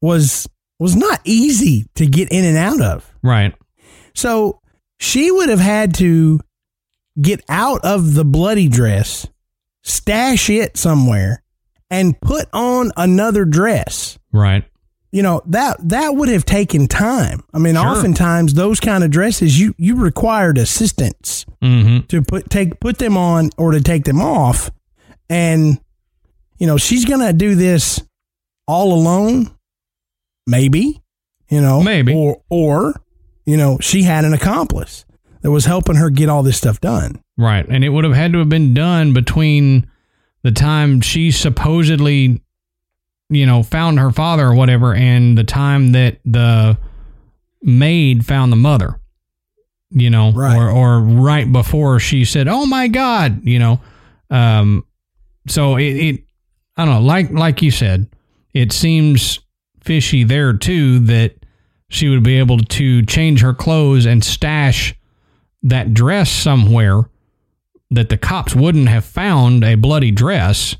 [SPEAKER 2] was, was not easy to get in and out of.
[SPEAKER 1] Right.
[SPEAKER 2] So she would have had to get out of the bloody dress, stash it somewhere, and put on another dress.
[SPEAKER 1] Right.
[SPEAKER 2] You know that that would have taken time. I mean,
[SPEAKER 1] Sure.
[SPEAKER 2] oftentimes those kind of dresses you you required assistance
[SPEAKER 1] Mm-hmm.
[SPEAKER 2] to put take put them on or to take them off, and you know she's gonna do this all alone. Maybe, you know,
[SPEAKER 1] Maybe.
[SPEAKER 2] or or you know she had an accomplice that was helping her get all this stuff done.
[SPEAKER 1] Right. And it would have had to have been done between the time she supposedly, you know, found her father or whatever and the time that the maid found the mother. You know,
[SPEAKER 2] Right.
[SPEAKER 1] or or right before she said, "Oh my God," you know. Um, so it, it, Don't know, like like you said, it seems fishy there too that she would be able to change her clothes and stash that dress somewhere that the cops wouldn't have found a bloody dress,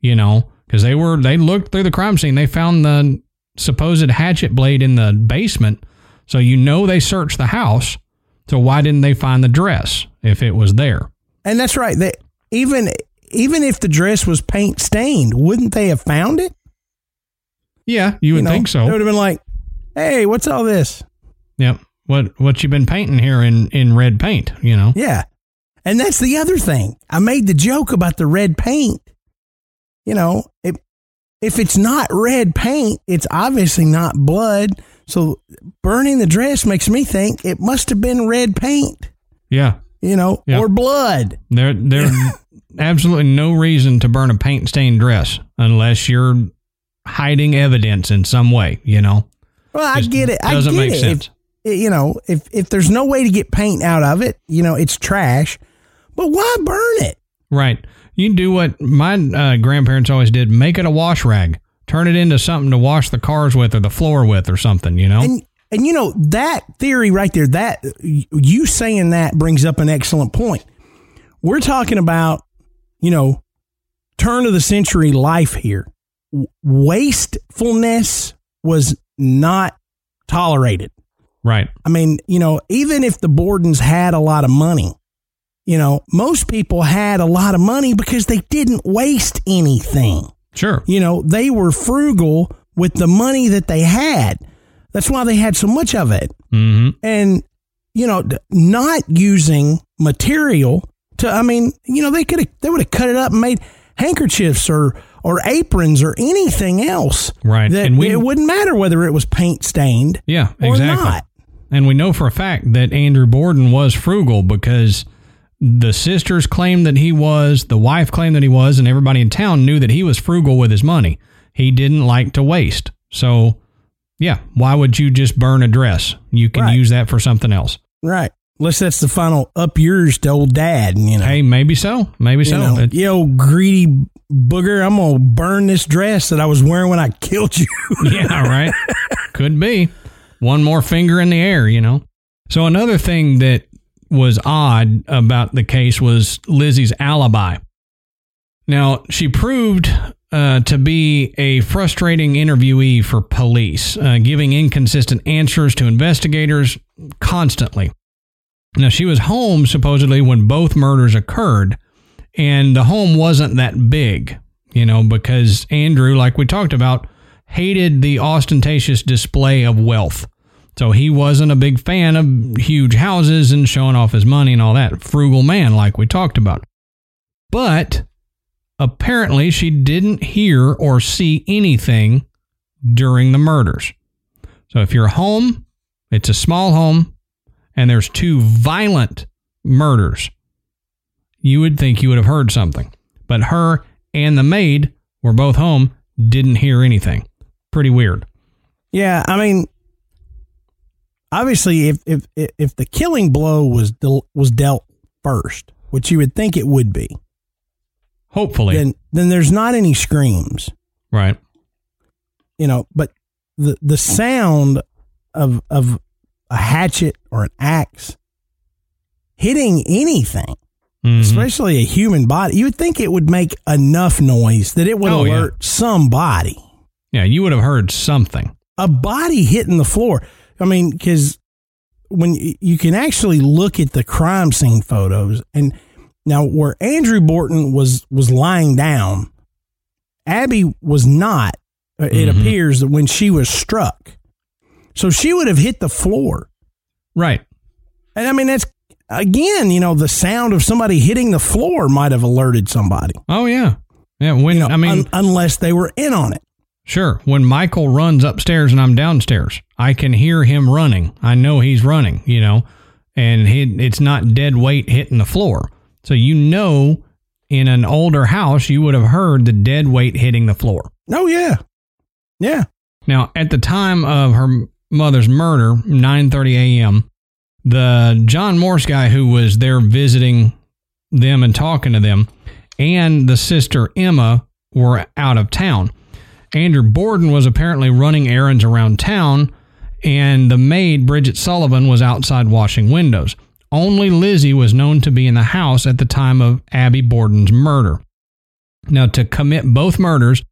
[SPEAKER 1] you know, because they were they looked through the crime scene, they found the supposed hatchet blade in the basement. So you know they searched the house. So why didn't they find the dress if it was there?
[SPEAKER 2] And that's right. They, even even if the dress was paint stained, wouldn't they have found it?
[SPEAKER 1] Yeah, you would
[SPEAKER 2] You know,
[SPEAKER 1] think so.
[SPEAKER 2] They would have been like, "Hey, what's all this?"
[SPEAKER 1] Yep. What what you been painting here in in red paint? You know.
[SPEAKER 2] Yeah. And that's the other thing. I made the joke about the red paint. You know, if if it's not red paint, it's obviously not blood. So burning the dress makes me think it must have been red paint,
[SPEAKER 1] Yeah.
[SPEAKER 2] you know,
[SPEAKER 1] Yeah.
[SPEAKER 2] or blood.
[SPEAKER 1] There there's absolutely no reason to burn a paint stained dress unless you're hiding evidence in some way. You know.
[SPEAKER 2] Well, I get it.
[SPEAKER 1] Doesn't
[SPEAKER 2] get
[SPEAKER 1] make
[SPEAKER 2] it.
[SPEAKER 1] sense.
[SPEAKER 2] If, you know, if if there's no way to get paint out of it, you know, it's trash. But why burn it?
[SPEAKER 1] Right. You do what my uh, grandparents always did: make it a wash rag, turn it into something to wash the cars with or the floor with or something. You know.
[SPEAKER 2] And and you know that theory right there, that you saying that brings up an excellent point. We're talking about, you know, turn of the century life here. Wastefulness was not tolerated.
[SPEAKER 1] right.
[SPEAKER 2] I mean, you know, even if the Bordens had a lot of money, you know, most people had a lot of money because they didn't waste anything.
[SPEAKER 1] Sure.
[SPEAKER 2] You know, they were frugal with the money that they had. That's why they had so much of it.
[SPEAKER 1] hmm
[SPEAKER 2] And, you know, not using material to, I mean, you know, they could have, they would have cut it up and made handkerchiefs or, or aprons or anything else.
[SPEAKER 1] Right.
[SPEAKER 2] That
[SPEAKER 1] And we-
[SPEAKER 2] it wouldn't matter whether it was paint stained
[SPEAKER 1] Yeah.
[SPEAKER 2] or
[SPEAKER 1] Exactly.
[SPEAKER 2] not.
[SPEAKER 1] And we know for a fact that Andrew Borden was frugal because the sisters claimed that he was, the wife claimed that he was, and everybody in town knew that he was frugal with his money. He didn't like to waste. So, yeah, why would you just burn a dress? You can
[SPEAKER 2] Right.
[SPEAKER 1] use that for something else.
[SPEAKER 2] Right. Unless that's the final up yours to old dad, you know.
[SPEAKER 1] Hey, maybe so. Maybe
[SPEAKER 2] you
[SPEAKER 1] so.
[SPEAKER 2] know,
[SPEAKER 1] It-
[SPEAKER 2] you old greedy booger, I'm gonna burn this dress that I was wearing when I killed you.
[SPEAKER 1] yeah, right. Could be. One more finger in the air, you know. So another thing that was odd about the case was Lizzie's alibi. Now, she proved uh, to be a frustrating interviewee for police, uh, giving inconsistent answers to investigators constantly. Now, she was home supposedly when both murders occurred, and the home wasn't that big, you know, because Andrew, like we talked about, hated the ostentatious display of wealth. So he wasn't a big fan of huge houses and showing off his money and all that. Frugal man, like we talked about. But apparently, she didn't hear or see anything during the murders. So if you're home, it's a small home, and there's two violent murders, you would think you would have heard something. But her and the maid were both home, didn't hear anything. Pretty weird.
[SPEAKER 2] yeah, I mean, obviously, if if if the killing blow was del- was dealt first, which you would think it would be,
[SPEAKER 1] Hopefully.
[SPEAKER 2] then then there's not any screams,
[SPEAKER 1] right.
[SPEAKER 2] you know. But the the sound of of a hatchet or an axe hitting anything,
[SPEAKER 1] Mhm.
[SPEAKER 2] especially a human body, you would think it would make enough noise that it would
[SPEAKER 1] Oh, yeah.
[SPEAKER 2] alert somebody.
[SPEAKER 1] Yeah, you would have heard something.
[SPEAKER 2] a body hitting the floor. I mean, because when you can actually look at the crime scene photos, and now where Andrew Borden was was lying down, Abby was not. uh, It
[SPEAKER 1] Mhm.
[SPEAKER 2] appears that when she was struck, so she would have hit the floor.
[SPEAKER 1] Right.
[SPEAKER 2] And I mean, that's again, you know, the sound of somebody hitting the floor might have alerted somebody.
[SPEAKER 1] Oh yeah. Yeah, when
[SPEAKER 2] You know,
[SPEAKER 1] I mean
[SPEAKER 2] un- unless they were in on it.
[SPEAKER 1] Sure. When Michael runs upstairs and I'm downstairs, I can hear him running. I know he's running, you know, and he, it's not dead weight hitting the floor. So you know, in an older house, you would have heard the dead weight hitting the floor.
[SPEAKER 2] Oh yeah, yeah.
[SPEAKER 1] Now, at the time of her mother's murder, 9:30 a.m., the John Morse guy who was there visiting them and talking to them, and the sister Emma were out of town. Andrew Borden was apparently running errands around town, and the maid Bridget Sullivan was outside washing windows. Only Lizzie was known to be in the house at the time of Abby Borden's murder. Now, to commit both murders,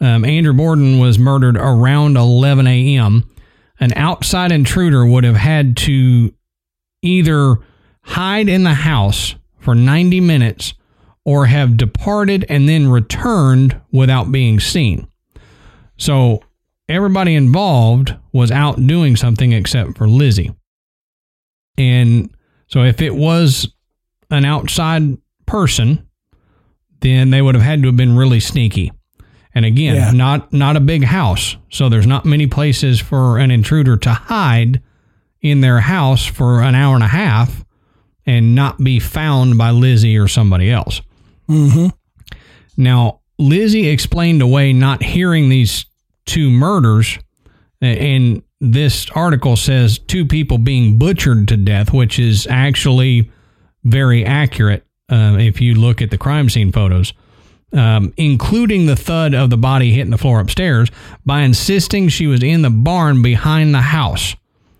[SPEAKER 1] um, Andrew Borden was murdered around 11 a.m., an outside intruder would have had to either hide in the house for 90 minutes or have departed and then returned without being seen. So everybody involved was out doing something except for Lizzie. And so if it was an outside person, then they would have had to have been really sneaky. And again,
[SPEAKER 2] Yeah.
[SPEAKER 1] not not a big house, so there's not many places for an intruder to hide in their house for an hour and a half and not be found by Lizzie or somebody else.
[SPEAKER 2] Mm-hmm.
[SPEAKER 1] Now, Lizzie explained away not hearing these two murders, and this article says two people being butchered to death, which is actually very accurate uh, if you look at the crime scene photos, um, including the thud of the body hitting the floor upstairs, by insisting she was in the barn behind the house.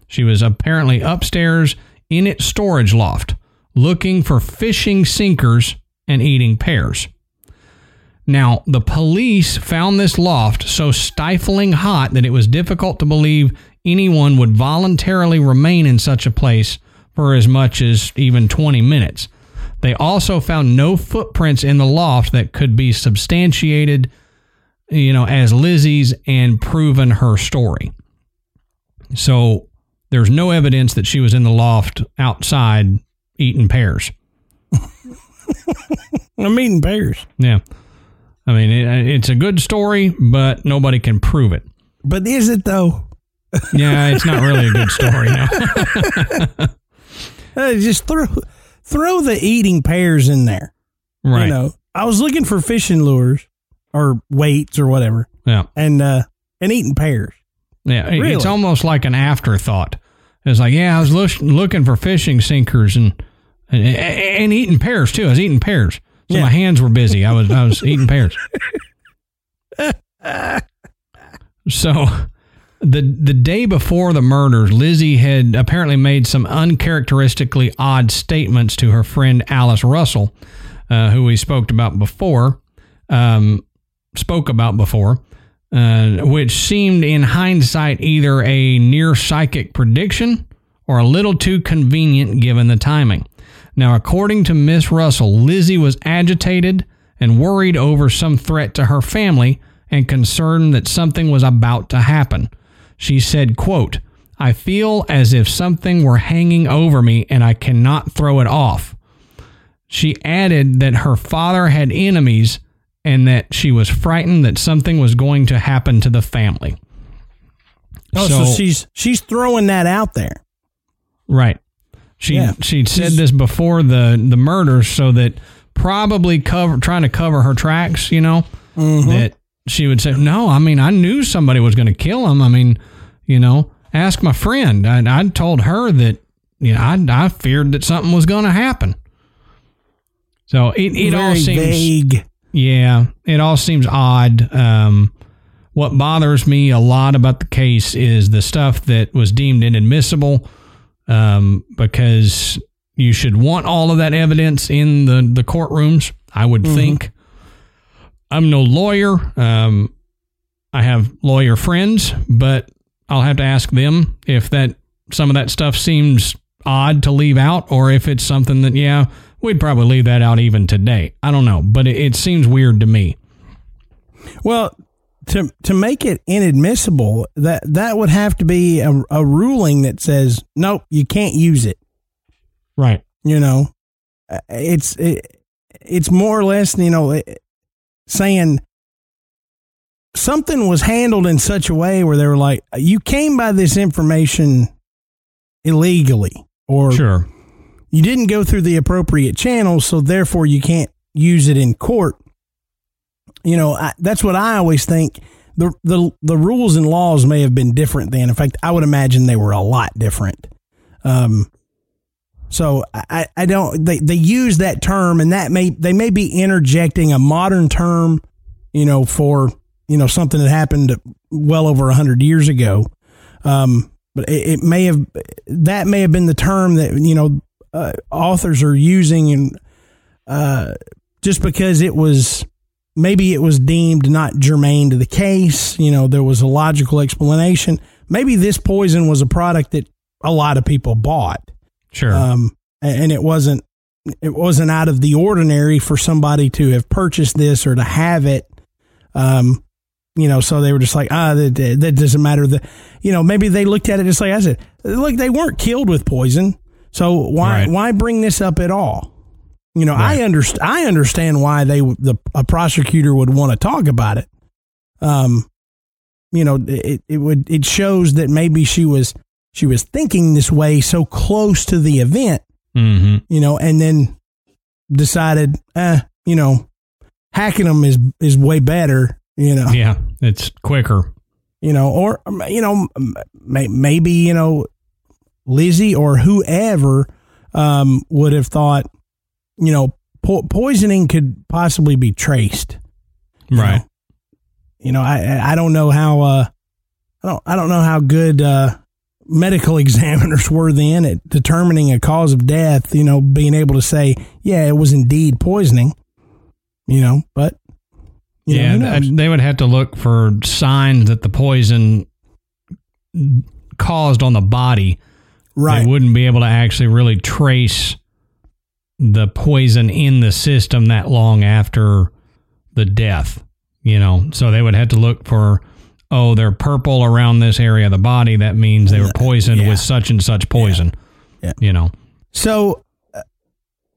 [SPEAKER 1] She was apparently upstairs in its storage loft, looking for fishing sinkers and eating pears. Now, the police found this loft so stifling hot that it was difficult to believe anyone would voluntarily remain in such a place for as much as even 20 minutes. They also found no footprints in the loft that could be substantiated, you know, as Lizzie's and proven her story. So there's no evidence that she was in the loft outside eating pears.
[SPEAKER 2] I'm eating pears.
[SPEAKER 1] Yeah. I mean, it, it's a good story, but nobody can prove it.
[SPEAKER 2] But is it though?
[SPEAKER 1] Yeah, it's not really a good story. No.
[SPEAKER 2] Uh, just throw throw the eating pears in there.
[SPEAKER 1] Right.
[SPEAKER 2] You know, I was looking for fishing lures or weights or whatever,
[SPEAKER 1] Yeah.
[SPEAKER 2] and uh, and eating pears.
[SPEAKER 1] Yeah. It- It's almost like an afterthought. It's like, yeah, I was look, looking for fishing sinkers and, and and eating pears too. I was eating pears. So
[SPEAKER 2] Yeah.
[SPEAKER 1] my hands were busy. I was I was eating pears. So the the day before the murders, Lizzie had apparently made some uncharacteristically odd statements to her friend Alice Russell, uh, who we spoke about before, um, spoke about before, uh, which seemed in hindsight either a near psychic prediction or a little too convenient given the timing. Now, according to Miss Russell, Lizzie was agitated and worried over some threat to her family and concerned that something was about to happen. She said, quote, I feel as if something were hanging over me and I cannot throw it off. She added that her father had enemies and that she was frightened that something was going to happen to the family.
[SPEAKER 2] Oh, so, she's she's throwing that out there.
[SPEAKER 1] Right. She
[SPEAKER 2] Yeah.
[SPEAKER 1] she said this before the the murders so that probably cover trying to cover her tracks, you know,
[SPEAKER 2] Mm-hmm.
[SPEAKER 1] that she would say, "No, I mean, I knew somebody was going to kill him. I mean, you know, ask my friend. I I told her that you know, I I feared that something was going to happen." So it it all seems
[SPEAKER 2] vague.
[SPEAKER 1] yeah, it all seems odd. Um, what bothers me a lot about the case is the stuff that was deemed inadmissible, um, because you should want all of that evidence in the the courtrooms. I would think. I'm no lawyer. Um, I have lawyer friends, but I'll have to ask them if that some of that stuff seems odd to leave out, or if it's something that yeah, we'd probably leave that out even today. I don't know, but it, it seems weird to me.
[SPEAKER 2] Well, to to make it inadmissible, that that would have to be a, a ruling that says nope, you can't use it.
[SPEAKER 1] Right.
[SPEAKER 2] You know, it's it, it's more or less you know saying something was handled in such a way where they were like, you came by this information illegally, or
[SPEAKER 1] Sure.
[SPEAKER 2] you didn't go through the appropriate channels, so therefore you can't use it in court. You know, I, that's what I always think. The, the the rules and laws may have been different then. In fact, I would imagine they were a lot different. Um, so I, I don't they, they use that term and that may they may be interjecting a modern term, you know, for you know something that happened well over a hundred years ago. Um, but it, it may have that may have been the term that you know uh, authors are using and uh, just because it was maybe it was deemed not germane to the case. You know, there was a logical explanation. Maybe this poison was a product that a lot of people bought.
[SPEAKER 1] Sure.
[SPEAKER 2] Um, and it wasn't it wasn't out of the ordinary for somebody to have purchased this or to have it. Um, you know, so they were just like, ah, that, that doesn't matter. The, you know, maybe they looked at it just like I said, look, they weren't killed with poison, so why
[SPEAKER 1] Right.
[SPEAKER 2] why bring this up at all? You know,
[SPEAKER 1] Right.
[SPEAKER 2] I understand. I understand why they the a prosecutor would want to talk about it. Um, you know, it it would it shows that maybe she was she was thinking this way so close to the event
[SPEAKER 1] hmm
[SPEAKER 2] you know, and then decided, eh, you know, hacking them is is way better, you know,
[SPEAKER 1] Yeah, it's quicker.
[SPEAKER 2] you know, or um, you know, may, maybe you know, Lizzie or whoever um, would have thought, you know, po- poisoning could possibly be traced, you
[SPEAKER 1] Right.
[SPEAKER 2] know. You know, I I- I don't know how uh, I don't I don't know how good uh, medical examiners were then at determining a cause of death. You know, being able to say, yeah, it was indeed poisoning. You know, but you
[SPEAKER 1] yeah, th- they would have to look for signs that the poison caused on the body.
[SPEAKER 2] right,
[SPEAKER 1] They wouldn't be able to actually really trace the poison in the system that long after the death. You know, so they would have to look for, oh, they're purple around this area of the body. That means they were poisoned
[SPEAKER 2] Yeah.
[SPEAKER 1] with such and such poison.
[SPEAKER 2] Yeah.
[SPEAKER 1] You know,
[SPEAKER 2] So, uh,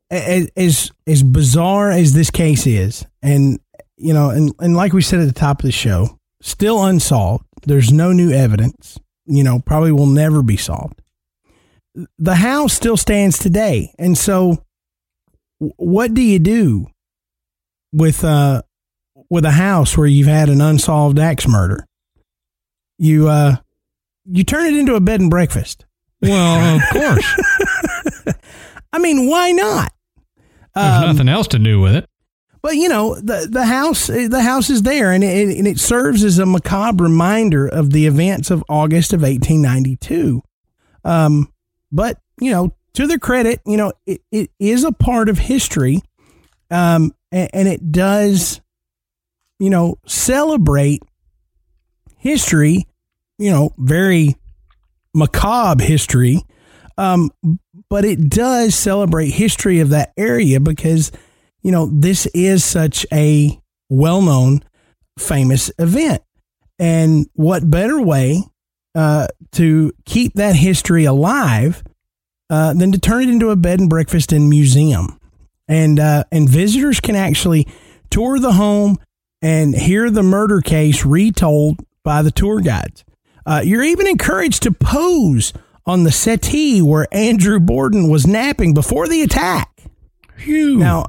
[SPEAKER 2] as as as bizarre as this case is, and you know, and and like we said at the top of the show, still unsolved. There's no new evidence. You know, probably will never be solved. The house still stands today, and so, what do you do with uh with a house where you've had an unsolved axe murder? You uh, you turn it into a bed and breakfast.
[SPEAKER 1] well, of course,
[SPEAKER 2] I mean, why not?
[SPEAKER 1] there's
[SPEAKER 2] Um,
[SPEAKER 1] nothing else to do with it.
[SPEAKER 2] But you know the the house the house is there, and it, and it serves as a macabre reminder of the events of August of 1892. Um, but you know, to their credit, you know it, it is a part of history, um, and, and it does, you know, celebrate history. You know, very macabre history, um, but it does celebrate history of that area because you know, this is such a well known, famous event. And what better way uh, to keep that history alive uh, than to turn it into a bed and breakfast and museum? And, uh, and visitors can actually tour the home and hear the murder case retold by the tour guides. Uh, you're even encouraged to pose on the settee where Andrew Borden was napping before the attack.
[SPEAKER 1] Phew.
[SPEAKER 2] Now,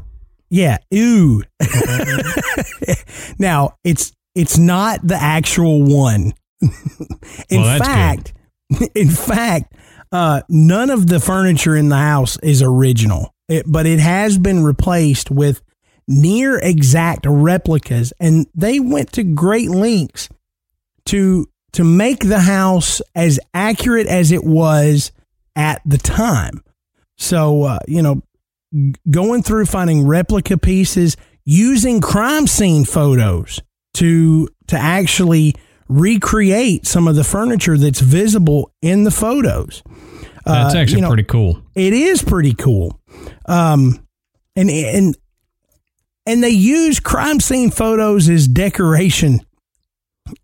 [SPEAKER 2] yeah, ew. now it's it's not the actual one. in
[SPEAKER 1] Well, that's
[SPEAKER 2] fact, in fact, uh, none of the furniture in the house is original, it, but it has been replaced with near exact replicas, and they went to great lengths to to make the house as accurate as it was at the time. So, uh, you know, g- going through finding replica pieces, using crime scene photos to to actually recreate some of the furniture that's visible in the photos.
[SPEAKER 1] That's
[SPEAKER 2] Uh,
[SPEAKER 1] actually
[SPEAKER 2] you know,
[SPEAKER 1] pretty cool.
[SPEAKER 2] it is pretty cool. Um, and and and they use crime scene photos as decoration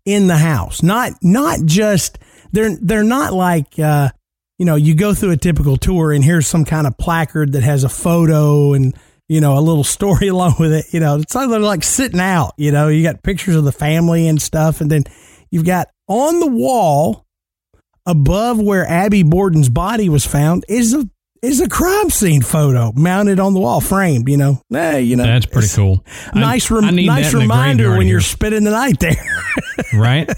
[SPEAKER 2] in the house. Not not just they're they're not like uh, you know you go through a typical tour and here's some kind of placard that has a photo and you know a little story along with it. You know it's they're like sitting out. You know you got pictures of the family and stuff, and then you've got on the wall above where Abby Borden's body was found is a is a crime scene photo mounted on the wall, framed. You know, hey, you know
[SPEAKER 1] That's pretty cool.
[SPEAKER 2] Nice, rem- nice
[SPEAKER 1] that in the
[SPEAKER 2] reminder when you're
[SPEAKER 1] here.
[SPEAKER 2] spending the night there.
[SPEAKER 1] right?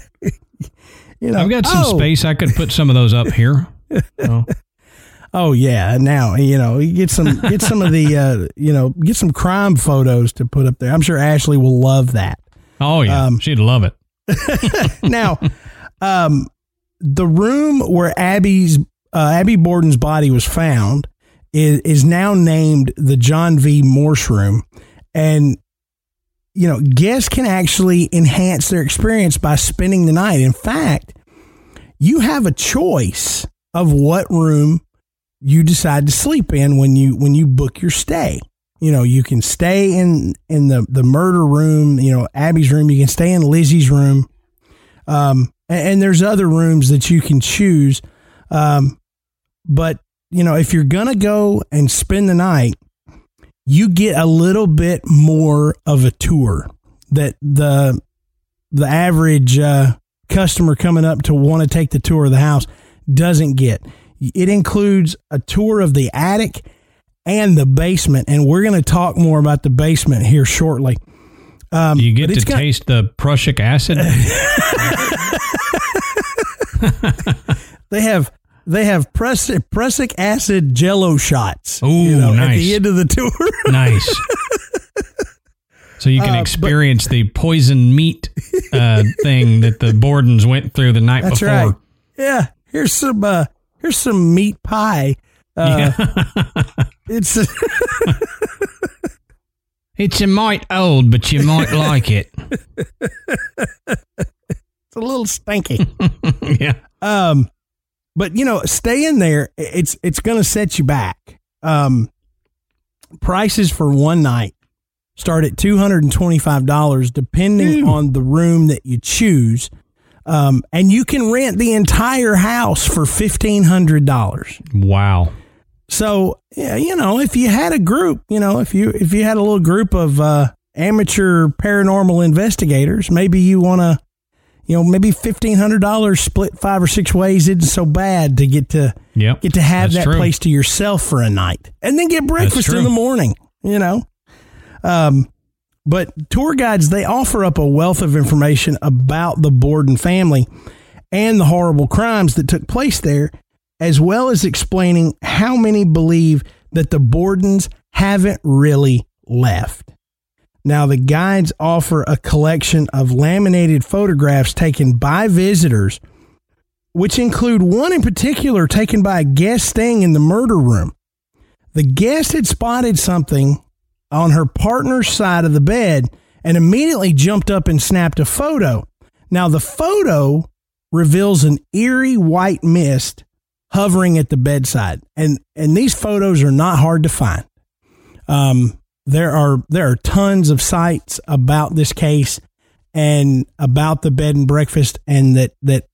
[SPEAKER 2] you know,
[SPEAKER 1] I've got some
[SPEAKER 2] oh,
[SPEAKER 1] space. I could put some of those up here. Oh,
[SPEAKER 2] Oh yeah, now you know get some get some of the uh, you know get some crime photos to put up there. I'm sure Ashley will love that.
[SPEAKER 1] oh yeah,
[SPEAKER 2] Um,
[SPEAKER 1] she'd love it.
[SPEAKER 2] now, um, the room where Abby's uh, Abby Borden's body was found is is now named the John V. Morse Room, and you know, guests can actually enhance their experience by spending the night. In fact, you have a choice of what room you decide to sleep in when you when you book your stay. You know, you can stay in in the the murder room, you know, Abby's room, you can stay in Lizzie's room. Um and, and there's other rooms that you can choose. Um but you know, if you're going to go and spend the night, you get a little bit more of a tour that the the average uh, customer coming up to want to take the tour of the house doesn't get. It includes a tour of the attic and the basement, and we're going to talk more about the basement here shortly.
[SPEAKER 1] Um, you get to gonna, taste the prussic acid.
[SPEAKER 2] they have they have prussic, prussic acid jello shots.
[SPEAKER 1] Ooh, you know, nice. At
[SPEAKER 2] the end of the tour.
[SPEAKER 1] nice. So you can uh, experience but, the poison meat uh, thing that the Bordens went through the night that's before. Right.
[SPEAKER 2] Yeah. Here's some uh, here's some meat pie. Uh, yeah. it's
[SPEAKER 1] it's a mite old, but you might like it.
[SPEAKER 2] it's a little stinky.
[SPEAKER 1] yeah.
[SPEAKER 2] Um, but you know, staying there, it's it's going to set you back. Um, prices for one night start at two hundred and twenty five dollars, depending on the room that you choose. Um, and you can rent the entire house for fifteen hundred dollars.
[SPEAKER 1] Wow!
[SPEAKER 2] So yeah, you know, if you had a group, you know, if you if you had a little group of uh, amateur paranormal investigators, maybe you want to you know, maybe fifteen hundred dollars split five or six ways isn't so bad to get to
[SPEAKER 1] yep,
[SPEAKER 2] get to have that true. place to yourself for a night, and then get breakfast in the morning. You know, um, but tour guides they offer up a wealth of information about the Borden family and the horrible crimes that took place there, as well as explaining how many believe that the Bordens haven't really left. Now, the guides offer a collection of laminated photographs taken by visitors, which include one in particular taken by a guest staying in the murder room. The guest had spotted something on her partner's side of the bed and immediately jumped up and snapped a photo. Now, the photo reveals an eerie white mist hovering at the bedside, and, and these photos are not hard to find. Um, there are there are tons of sites about this case and about the bed and breakfast and that that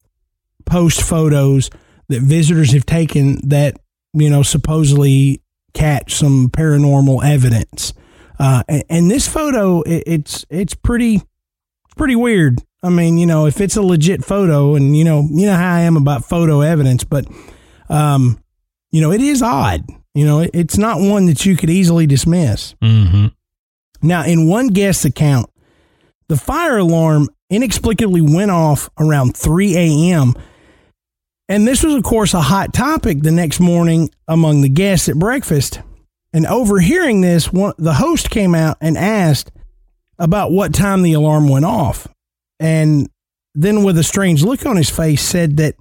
[SPEAKER 2] post photos that visitors have taken that you know supposedly catch some paranormal evidence. Uh, and, and, this photo it, it's it's pretty pretty weird. I mean you know if it's a legit photo and you know you know how i am about photo evidence but um you know it is odd you know, it's not one that you could easily dismiss.
[SPEAKER 1] Mm-hmm.
[SPEAKER 2] Now, in one guest's account, the fire alarm inexplicably went off around 3 a.m. And this was, of course, a hot topic the next morning among the guests at breakfast. And overhearing this, one, the host came out and asked about what time the alarm went off. And then, with a strange look on his face, said that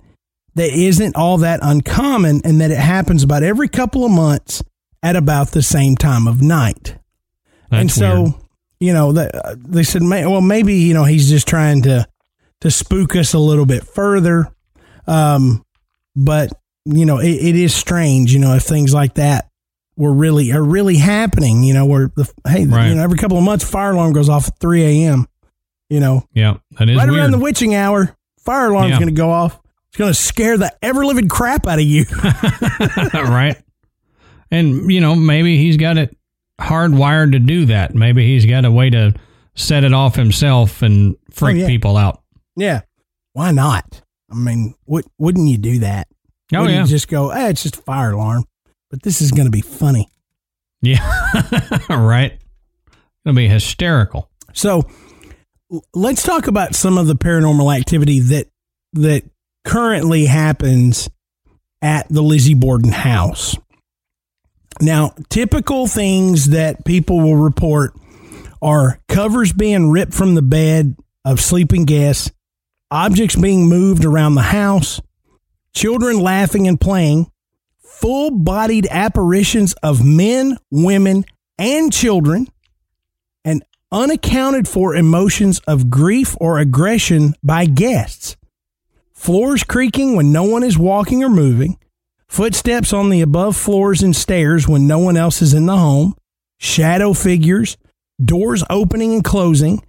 [SPEAKER 2] that isn't all that uncommon and that it happens about every couple of months at about the same time of night.
[SPEAKER 1] That's
[SPEAKER 2] and so,
[SPEAKER 1] weird.
[SPEAKER 2] you know, they, they said, well, maybe, you know, he's just trying to, to spook us a little bit further. Um, but, you know, it, it is strange, you know, if things like that were really, are really happening, you know, where the, hey, right. you know, every couple of months, fire alarm goes off at 3 a.m., you know.
[SPEAKER 1] Yeah, that is
[SPEAKER 2] right
[SPEAKER 1] weird.
[SPEAKER 2] around the witching hour, fire alarm's yeah. going to go off. It's going to scare the ever living crap out of you.
[SPEAKER 1] right. And, you know, maybe he's got it hardwired to do that. Maybe he's got a way to set it off himself and freak oh, yeah. people out.
[SPEAKER 2] Yeah. Why not? I mean, what, wouldn't you do that?
[SPEAKER 1] Oh,
[SPEAKER 2] wouldn't
[SPEAKER 1] yeah.
[SPEAKER 2] You just go, hey, it's just a fire alarm. But this is going to be funny.
[SPEAKER 1] Yeah. right. It'll be hysterical.
[SPEAKER 2] So let's talk about some of the paranormal activity that that currently happens at the Lizzie Borden house. Now, typical things that people will report are covers being ripped from the bed of sleeping guests, objects being moved around the house, children laughing and playing, full bodied apparitions of men, women, and children, and unaccounted for emotions of grief or aggression by guests, floors creaking when no one is walking or moving, footsteps on the above floors and stairs when no one else is in the home, shadow figures, doors opening and closing,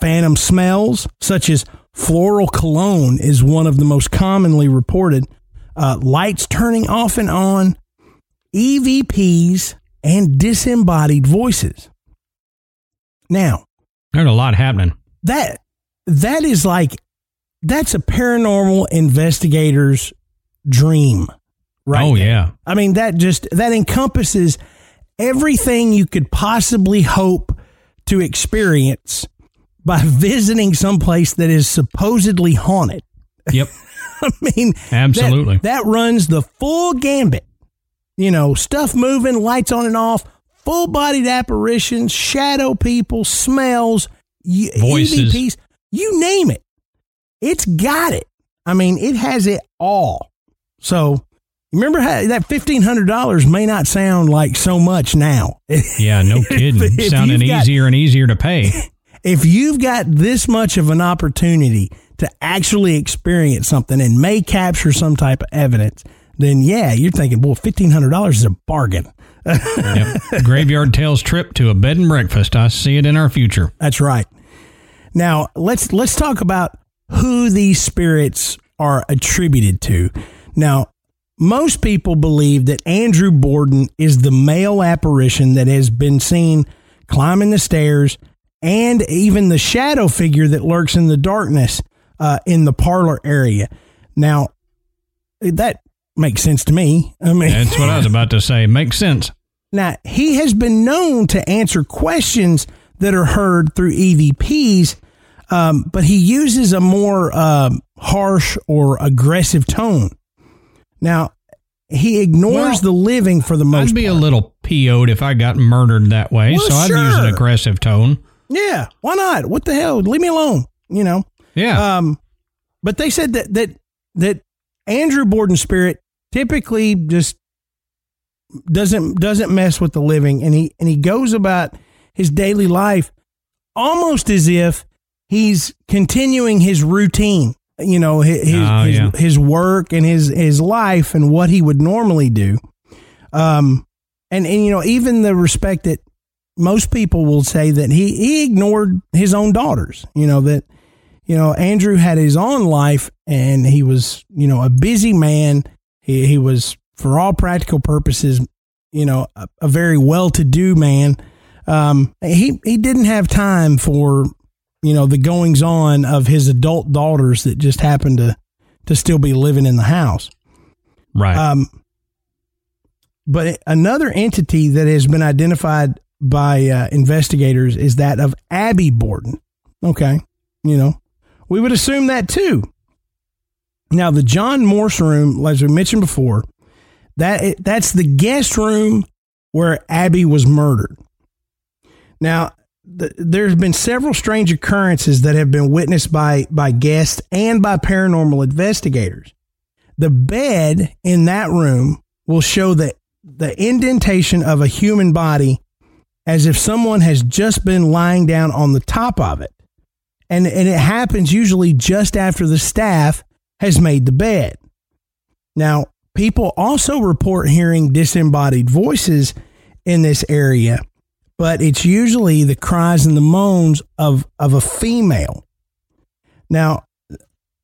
[SPEAKER 2] phantom smells such as floral cologne is one of the most commonly reported, uh, lights turning off and on, EVPs, and disembodied voices. Now,
[SPEAKER 1] There's a lot happening.
[SPEAKER 2] that that is like that's a paranormal investigator's dream right
[SPEAKER 1] oh
[SPEAKER 2] there.
[SPEAKER 1] yeah.
[SPEAKER 2] i mean that just that encompasses everything you could possibly hope to experience by visiting someplace that is supposedly haunted
[SPEAKER 1] Yep.
[SPEAKER 2] i mean
[SPEAKER 1] Absolutely.
[SPEAKER 2] that, runs the full gambit you know stuff moving lights on and off full bodied apparitions shadow people smells
[SPEAKER 1] Voices.
[SPEAKER 2] EVPs, you name it it's got it i mean it has it all so remember how that $1500 may not sound like so much now
[SPEAKER 1] Yeah, no kidding.
[SPEAKER 2] if
[SPEAKER 1] Sounding
[SPEAKER 2] you've got-
[SPEAKER 1] easier and easier to pay.
[SPEAKER 2] if you've got this much of an opportunity to actually experience something and may capture some type of evidence, then yeah, you're thinking, well, fifteen hundred dollars is a bargain.
[SPEAKER 1] Yep. Graveyard Tales trip to a bed and breakfast. I see it in our future.
[SPEAKER 2] That's right. Now let's let's talk about who these spirits are attributed to. Now, most people believe that Andrew Borden is the male apparition that has been seen climbing the stairs, and even the shadow figure that lurks in the darkness uh, in the parlor area. Now, that makes sense to me. I mean,
[SPEAKER 1] That's what I was about to say. Makes sense.
[SPEAKER 2] now, he has been known to answer questions that are heard through EVPs, um, but he uses a more um, harsh or aggressive tone. Now, he ignores
[SPEAKER 1] Well,
[SPEAKER 2] the living for the most
[SPEAKER 1] I'd be a little PO'd if I got murdered that way,
[SPEAKER 2] Well,
[SPEAKER 1] so I'd use an aggressive tone.
[SPEAKER 2] yeah, why not? What the hell? Leave me alone. You know.
[SPEAKER 1] Yeah.
[SPEAKER 2] Um, but they said that that that Andrew Borden spirit typically just doesn't doesn't mess with the living, and he and he goes about his daily life almost as if he's continuing his routine. You know, his his,
[SPEAKER 1] Oh,
[SPEAKER 2] his,
[SPEAKER 1] yeah.
[SPEAKER 2] his work and his his life and what he would normally do. Um, and and you know even the respect that most people will say that he he ignored his own daughters. You know that you know Andrew had his own life and he was you know a busy man. He he was for all practical purposes, you know, a, a very well-to-do man. Um, he he didn't have time for you know the goings on of his adult daughters that just happened to to still be living in the house.
[SPEAKER 1] right.
[SPEAKER 2] Um, but another entity that has been identified by uh, investigators is that of Abby Borden. Okay, you know, we would assume that too. Now, the John Morse room, as we mentioned before, that that's the guest room where Abby was murdered. Now, th- there's been several strange occurrences that have been witnessed by by guests and by paranormal investigators. The bed in that room will show the the indentation of a human body as if someone has just been lying down on the top of it. And and it happens usually just after the staff has made the bed. Now, people also report hearing disembodied voices in this area, but it's usually the cries and the moans of, of a female. Now,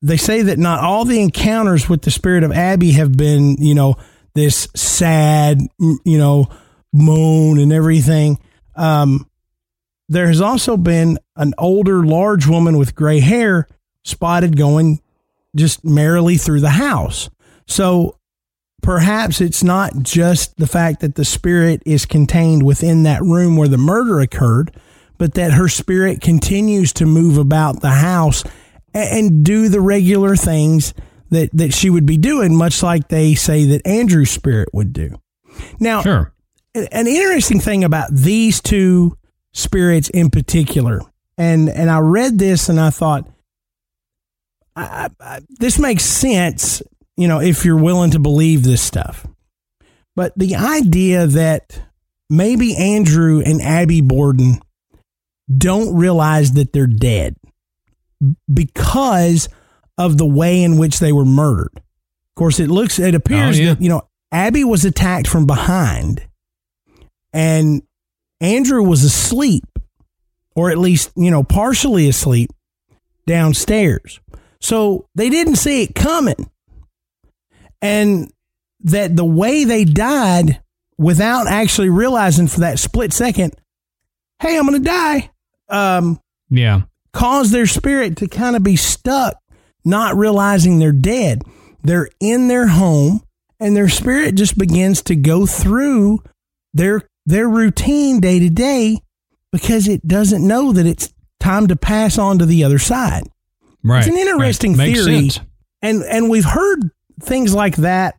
[SPEAKER 2] they say that not all the encounters with the spirit of Abby have been, you know, this sad, you know, moan and everything. Um, there has also been an older, large woman with gray hair spotted going just merrily through the house. So perhaps it's not just the fact that the spirit is contained within that room where the murder occurred, but that her spirit continues to move about the house and do the regular things that, that she would be doing, much like they say that Andrew's spirit would do. Now,
[SPEAKER 1] sure.
[SPEAKER 2] an interesting thing about these two spirits in particular, and and I read this and I thought, I, I, this makes sense, you know, if you're willing to believe this stuff. But the idea that maybe Andrew and Abby Borden don't realize that they're dead because of the way in which they were murdered. Of course, it looks, it appears
[SPEAKER 1] Oh, yeah.
[SPEAKER 2] that, you know, Abby was attacked from behind and Andrew was asleep, or at least, you know, partially asleep downstairs. So they didn't see it coming. And that the way they died without actually realizing for that split second, hey, I'm going to die, um,
[SPEAKER 1] Yeah.
[SPEAKER 2] Cause their spirit to kind of be stuck, not realizing they're dead. They're in their home and their spirit just begins to go through their their routine day to day because it doesn't know that it's time to pass on to the other side.
[SPEAKER 1] Right.
[SPEAKER 2] It's an interesting
[SPEAKER 1] right.
[SPEAKER 2] Theory.
[SPEAKER 1] sense.
[SPEAKER 2] And and we've heard things like that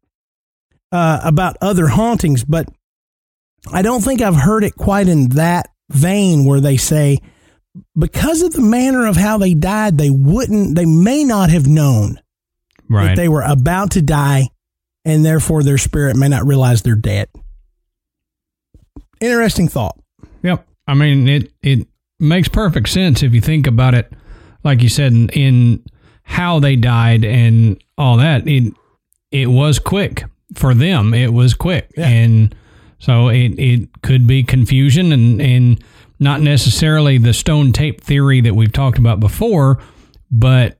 [SPEAKER 2] uh, about other hauntings, but I don't think I've heard it quite in that vein where they say because of the manner of how they died, they wouldn't, they may not have known that they were about to die, and therefore their spirit may not realize they're dead. Interesting thought.
[SPEAKER 1] Yep. I mean, it it makes perfect sense if you think about it, like you said, in, in how they died and all that. It it was quick for them. It was quick,
[SPEAKER 2] Yeah.
[SPEAKER 1] and so it it could be confusion and and not necessarily the stone tape theory that we've talked about before, but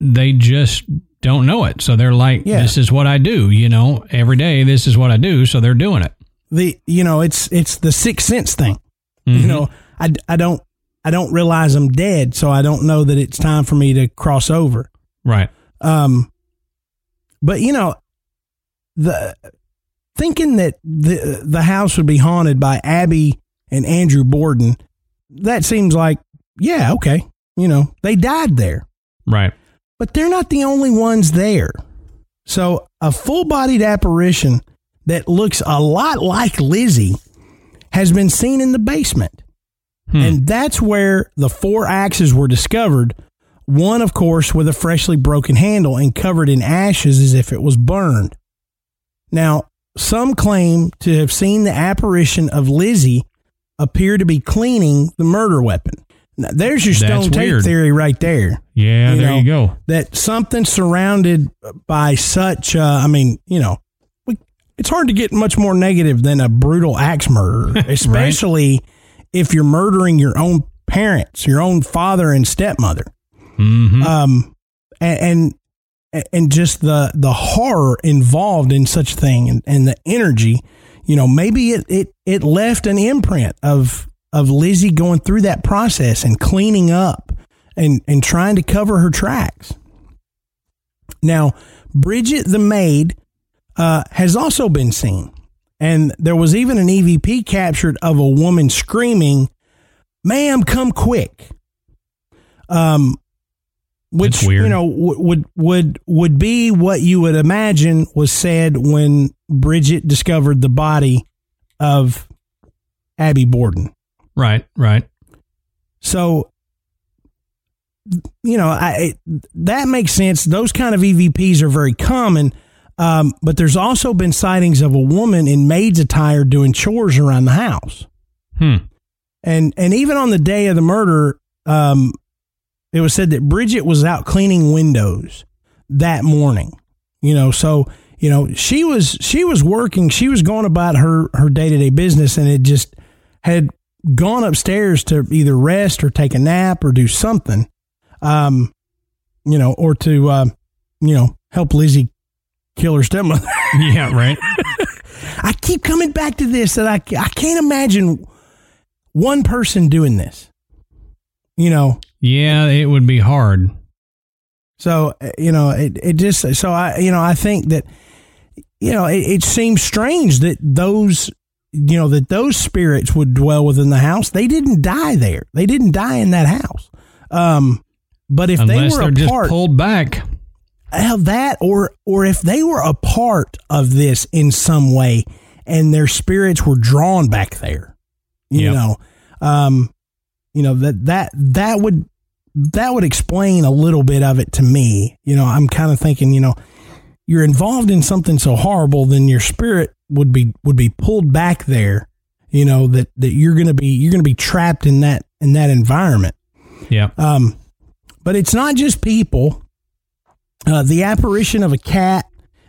[SPEAKER 1] they just don't know it. So they're like,
[SPEAKER 2] Yeah.
[SPEAKER 1] "This is what I do." You know, every day this is what I do. So they're doing it.
[SPEAKER 2] The you know it's it's the sixth sense thing.
[SPEAKER 1] Mhm.
[SPEAKER 2] You know, I, I don't I don't realize I'm dead, so I don't know that it's time for me to cross over.
[SPEAKER 1] right?
[SPEAKER 2] Um, but you know, the thinking that the the house would be haunted by Abby and Andrew Borden, that seems like yeah, okay. You know, they died there,
[SPEAKER 1] Right.
[SPEAKER 2] but they're not the only ones there. So a full bodied apparition that looks a lot like Lizzie has been seen in the basement.
[SPEAKER 1] Hmm.
[SPEAKER 2] And that's where the four axes were discovered. One, of course, with a freshly broken handle and covered in ashes as if it was burned. Now, some claim to have seen the apparition of Lizzie appear to be cleaning the murder weapon. Now, there's your
[SPEAKER 1] That's
[SPEAKER 2] stone tape
[SPEAKER 1] weird.
[SPEAKER 2] theory right there.
[SPEAKER 1] Yeah,
[SPEAKER 2] You
[SPEAKER 1] there
[SPEAKER 2] know,
[SPEAKER 1] you go.
[SPEAKER 2] That something surrounded by such, uh, I mean, you know, we, it's hard to get much more negative than a brutal axe murder, especially if you're murdering your own parents, your own father and stepmother.
[SPEAKER 1] Hmm
[SPEAKER 2] Um, and, and and just the the horror involved in such a thing and, and the energy, you know, maybe it, it it left an imprint of of Lizzie going through that process and cleaning up and and trying to cover her tracks. Now, Bridget the maid uh, has also been seen, and there was even an EVP captured of a woman screaming, "Ma'am, come quick!" Um, which
[SPEAKER 1] weird.
[SPEAKER 2] you know w- would would would be what you would imagine was said when Bridget discovered the body of Abby Borden.
[SPEAKER 1] Right, right.
[SPEAKER 2] So, you know, I it, that makes sense. Those kind of EVPs are very common, um, but there's also been sightings of a woman in maid's attire doing chores around the house,
[SPEAKER 1] Hmm.
[SPEAKER 2] and and even on the day of the murder, um, it was said that Bridget was out cleaning windows that morning. You know, so you know she was she was working, she was going about her her day to day business, and it just had gone upstairs to either rest or take a nap or do something, um, you know, or to uh, you know help Lizzie kill her stepmother.
[SPEAKER 1] Yeah, right.
[SPEAKER 2] I keep coming back to this that I I can't imagine one person doing this. You know,
[SPEAKER 1] Yeah, it would be hard.
[SPEAKER 2] So uh, you know, it it just so I you know I think that you know it, it seems strange that those you know that those spirits would dwell within the house. They didn't die there. They didn't die in that house. Um, but if
[SPEAKER 1] Unless
[SPEAKER 2] they were
[SPEAKER 1] they're
[SPEAKER 2] a
[SPEAKER 1] just
[SPEAKER 2] part
[SPEAKER 1] pulled back.
[SPEAKER 2] of that, or or if they were a part of this in some way, and their spirits were drawn back there, you
[SPEAKER 1] Yep.
[SPEAKER 2] know, um, you know that that that would that would explain a little bit of it to me. You know, I'm kind of thinking, you know, you're involved in something so horrible, then your spirit would be would be pulled back there. You know that that you're gonna be you're gonna be trapped in that in that environment.
[SPEAKER 1] Yeah.
[SPEAKER 2] Um, but it's not just people. Uh, the apparition of a cat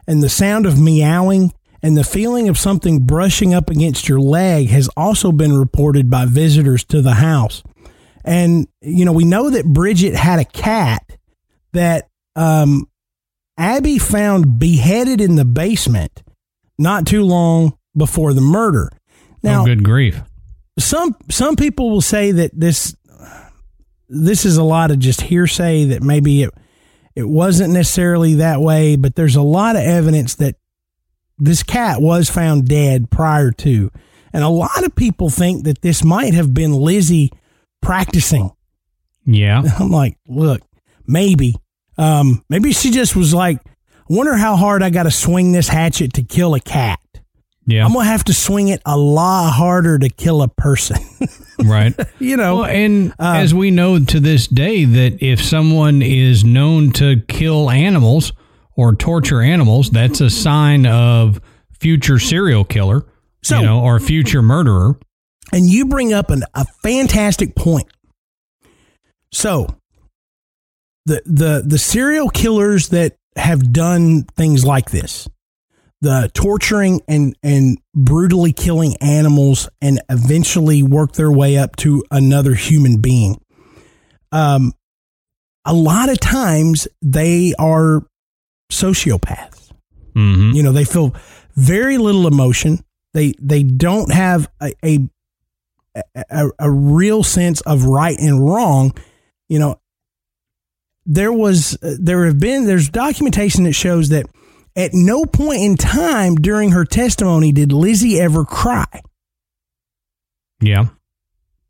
[SPEAKER 2] and the sound of meowing and the feeling of something brushing up against your leg has also been reported by visitors to the house. And, you know, we know that Bridget had a cat that um, Abby found beheaded in the basement not too long before the murder. Now,
[SPEAKER 1] oh, good grief.
[SPEAKER 2] some some people will say that this this is a lot of just hearsay that maybe it it wasn't necessarily that way, but there's a lot of evidence that this cat was found dead prior to. And a lot of people think that this might have been Lizzie practicing.
[SPEAKER 1] Yeah.
[SPEAKER 2] I'm like, look, maybe. Um, maybe she just was like, I wonder how hard I got to swing this hatchet to kill a cat.
[SPEAKER 1] Yeah.
[SPEAKER 2] I'm going to have to swing it a lot harder to kill a person.
[SPEAKER 1] right.
[SPEAKER 2] you know,
[SPEAKER 1] Well, and
[SPEAKER 2] Uh,
[SPEAKER 1] as we know to this day, that if someone is known to kill animals or torture animals, that's a sign of future serial killer,
[SPEAKER 2] So-
[SPEAKER 1] you know, or future murderer.
[SPEAKER 2] And you bring up an, a fantastic point. So, the the the serial killers that have done things like this, the torturing and and brutally killing animals and eventually work their way up to another human being. Um, a lot of times they are sociopaths.
[SPEAKER 1] hmm
[SPEAKER 2] You know, they feel very little emotion. They they don't have a a, a, a real sense of right and wrong. You know, there was there have been there's documentation that shows that at no point in time during her testimony did Lizzie ever cry.
[SPEAKER 1] Yeah.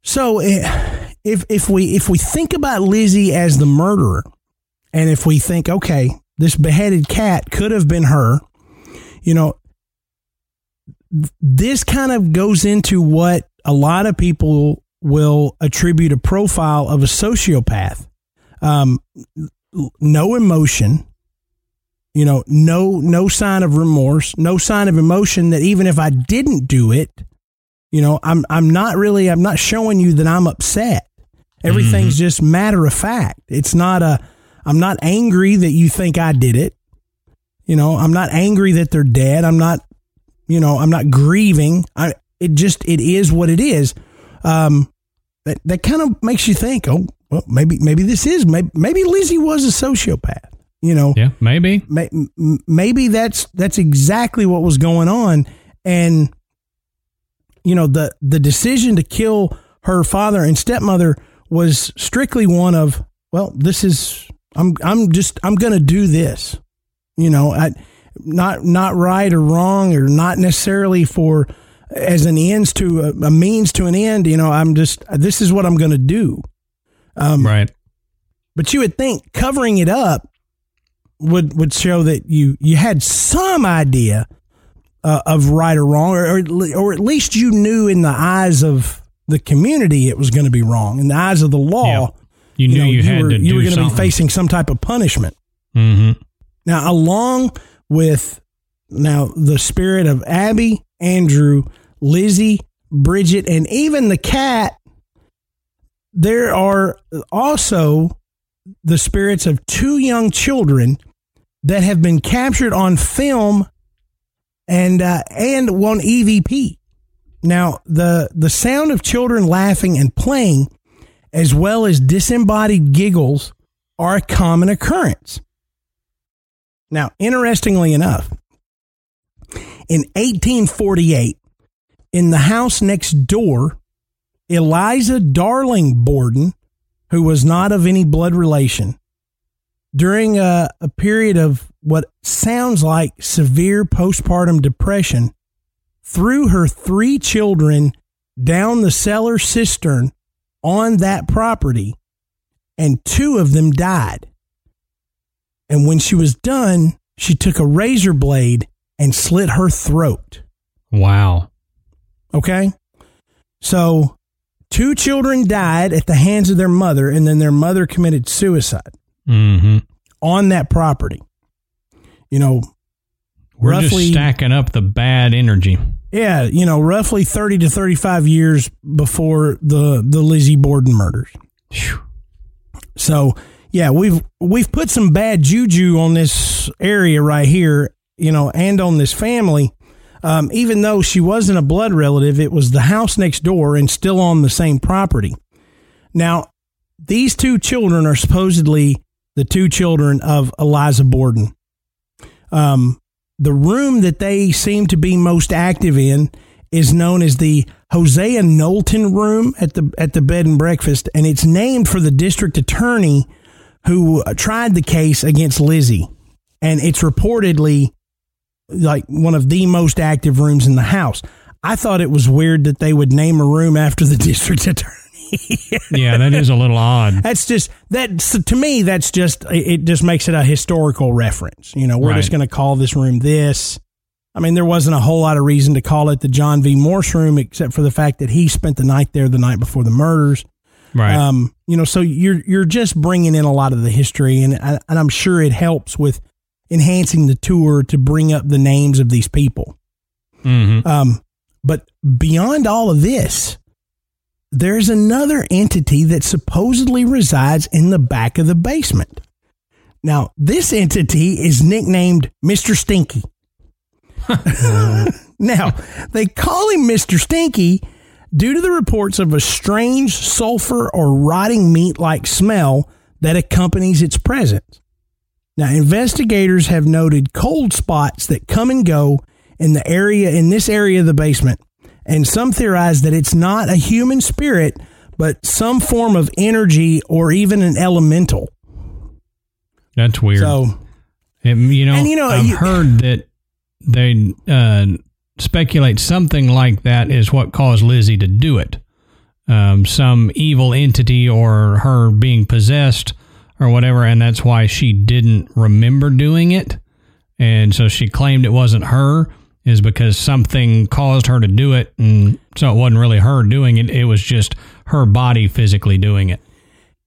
[SPEAKER 2] So eh, if if we if we think about Lizzie as the murderer, and if we think, okay, this beheaded cat could have been her, you know, this kind of goes into what a lot of people will attribute a profile of a sociopath. Um, no emotion, you know, no no sign of remorse, no sign of emotion that even if I didn't do it, you know, I'm I'm not really I'm not showing you that I'm upset. Everything's just matter of fact. It's not a I'm not angry that you think I did it. You know, I'm not angry that they're dead. I'm not you know, I'm not grieving. I it just it is what it is. Um that that kind of makes you think, oh, well, maybe maybe this is maybe maybe Lizzie was a sociopath. You know,
[SPEAKER 1] Yeah. Maybe.
[SPEAKER 2] may, maybe that's that's exactly what was going on and you know the the decision to kill her father and stepmother was strictly one of well this is I'm I'm just I'm going to do this you know I not not right or wrong or not necessarily for as an ends to a, a means to an end you know I'm just this is what I'm going to do um,
[SPEAKER 1] Right.
[SPEAKER 2] but you would think covering it up would would show that you you had some idea uh, of right or wrong, or, or at or at least you knew in the eyes of the community it was going to be wrong. In the eyes of the law,
[SPEAKER 1] Yeah. You knew
[SPEAKER 2] know,
[SPEAKER 1] you, had
[SPEAKER 2] were you were going to be facing some type of punishment.
[SPEAKER 1] Mm-hmm.
[SPEAKER 2] Now, along with now the spirit of Abby, Andrew, Lizzie, Bridget, and even the cat, there are also the spirits of two young children that have been captured on film and uh, and on EVP. Now, the the sound of children laughing and playing, as well as disembodied giggles, are a common occurrence. Now, interestingly enough, in 1848, in the house next door, Eliza Darling Borden, who was not of any blood relation, during a, a period of what sounds like severe postpartum depression, threw her three children down the cellar cistern on that property, and two of them died. And when she was done, she took a razor blade and slit her throat.
[SPEAKER 1] Wow.
[SPEAKER 2] Okay. So, two children died at the hands of their mother, and then their mother committed suicide
[SPEAKER 1] Mm-hmm.
[SPEAKER 2] on that property. You know,
[SPEAKER 1] We're
[SPEAKER 2] Roughly-
[SPEAKER 1] just stacking up the bad energy.
[SPEAKER 2] Yeah, you know, roughly 30 to 35 years before the the Lizzie Borden murders.
[SPEAKER 1] Phew.
[SPEAKER 2] So, yeah, we've we've put some bad juju on this area right here, you know, and on this family. Um, even though she wasn't a blood relative, it was the house next door and still on the same property. Now, these two children are supposedly the two children of Eliza Borden. Um, the room that they seem to be most active in is known as the Hosea Knowlton room at the at the bed and breakfast, and it's named for the district attorney who tried the case against Lizzie, and it's reportedly like one of the most active rooms in the house. I thought it was weird that they would name a room after the district attorney.
[SPEAKER 1] Yeah, that is a little odd.
[SPEAKER 2] That's just that to me. That's just it. Just makes it a historical reference. You know, we're just going to call this room this. I mean, there wasn't a whole lot of reason to call it the John V. Morse room, except for the fact that he spent the night there the night before the murders.
[SPEAKER 1] Right.
[SPEAKER 2] Um, you know, so you're you're just bringing in a lot of the history, and and I'm sure it helps with enhancing the tour to bring up the names of these people.
[SPEAKER 1] hmm
[SPEAKER 2] Um, but beyond all of this, there's another entity that supposedly resides in the back of the basement. Now, this entity is nicknamed Mr. Stinky. now, they call him Mr. Stinky due to the reports of a strange sulfur or rotting meat like smell that accompanies its presence. Now, investigators have noted cold spots that come and go in the area in this area of the basement, and some theorize that it's not a human spirit, but some form of energy or even an elemental.
[SPEAKER 1] That's weird.
[SPEAKER 2] So,
[SPEAKER 1] It- you know,
[SPEAKER 2] And, you know,
[SPEAKER 1] I've
[SPEAKER 2] you-
[SPEAKER 1] heard that they uh, speculate something like that is what caused Lizzie to do it. Um, some evil entity or her being possessed or whatever, and that's why she didn't remember doing it. And so she claimed it wasn't her, is because something caused her to do it. And so it wasn't really her doing it, it was just her body physically doing it.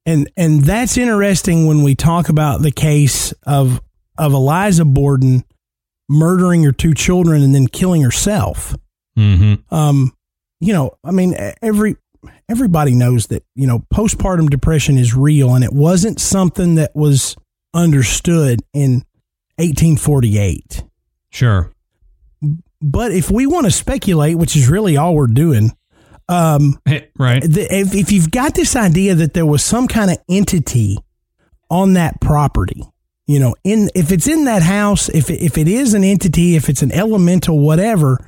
[SPEAKER 2] and and that's interesting when we talk about the case of of Eliza Borden murdering her two children and then killing herself.
[SPEAKER 1] Mm-hmm.
[SPEAKER 2] um, you know, I mean, every everybody knows that you know postpartum depression is real, and it wasn't something that was understood in 1848.
[SPEAKER 1] Sure.
[SPEAKER 2] But if we want to speculate, which is really all we're doing, um,
[SPEAKER 1] Right.
[SPEAKER 2] the, if, if you've got this idea that there was some kind of entity on that property, you know, in if it's in that house, if it, if it is an entity, if it's an elemental, whatever,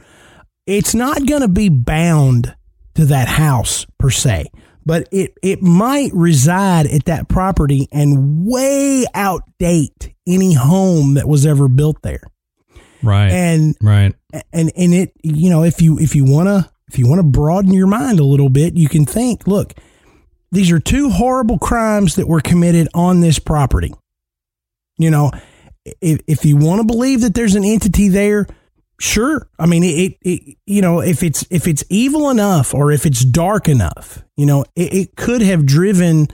[SPEAKER 2] it's not going to be bound to that house per se, but it it might reside at that property and way outdate any home that was ever built there.
[SPEAKER 1] Right.
[SPEAKER 2] And
[SPEAKER 1] right.
[SPEAKER 2] and and it you know if you if you want to if you want to broaden your mind a little bit you can think look these are two horrible crimes that were committed on this property you know if if you want to believe that there's an entity there sure i mean it, it you know if it's if it's evil enough or if it's dark enough you know it, it could have driven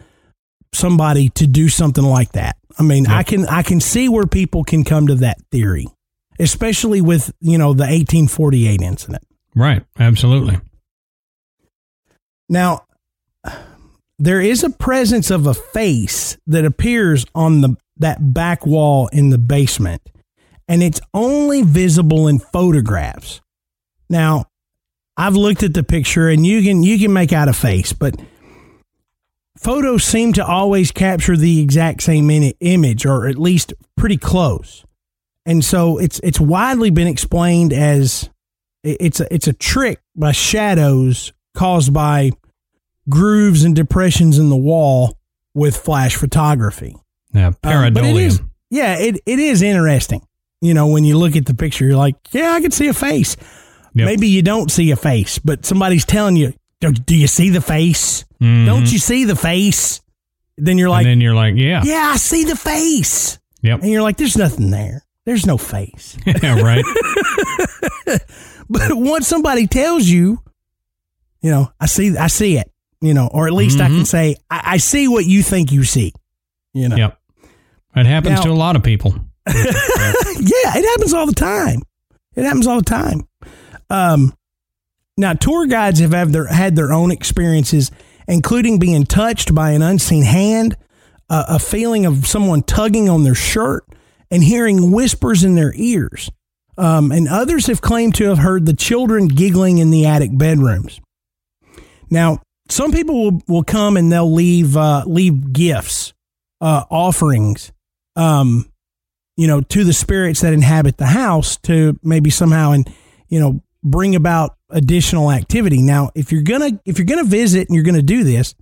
[SPEAKER 2] somebody to do something like that i mean i can i can see where people can come to that theory especially with you know the 1848 incident.
[SPEAKER 1] Right. Absolutely.
[SPEAKER 2] Now, there is a presence of a face that appears on the that back wall in the basement, and it's only visible in photographs. Now, I've looked at the picture, and you can you can make out a face, but photos seem to always capture the exact same image, or at least pretty close. And so it's it's widely been explained as it's a, it's a trick by shadows caused by grooves and depressions in the wall with flash photography.
[SPEAKER 1] Yeah.
[SPEAKER 2] Um, is,
[SPEAKER 1] Pareidolia.
[SPEAKER 2] yeah, it, it is interesting. You know, when you look at the picture, you're like, yeah, I can see a face.
[SPEAKER 1] Yep.
[SPEAKER 2] Maybe you don't see a face, but somebody's telling you, do, do you see the face?
[SPEAKER 1] Mhm.
[SPEAKER 2] Don't you see the face? Then you're like,
[SPEAKER 1] and then you're like, yeah.
[SPEAKER 2] yeah, I see the face.
[SPEAKER 1] Yep.
[SPEAKER 2] And you're like, there's nothing there. There's no face.
[SPEAKER 1] yeah. Right.
[SPEAKER 2] But once somebody tells you, you know, I see, I see it, you know, or at least I can say, I, I see what you think you see, you know.
[SPEAKER 1] Yep. It happens
[SPEAKER 2] Now-
[SPEAKER 1] to a lot of people.
[SPEAKER 2] yeah, it happens all the time. It happens all the time. Um, now, tour guides have had their, had their own experiences, including being touched by an unseen hand, uh, a feeling of someone tugging on their shirt, and hearing whispers in their ears. Um, and others have claimed to have heard the children giggling in the attic bedrooms. Now, some people will, will come and they'll leave uh, leave gifts, uh, offerings, um, you know, to the spirits that inhabit the house to maybe somehow and you know bring about additional activity. Now, if you're gonna if you're gonna visit and you're gonna do this,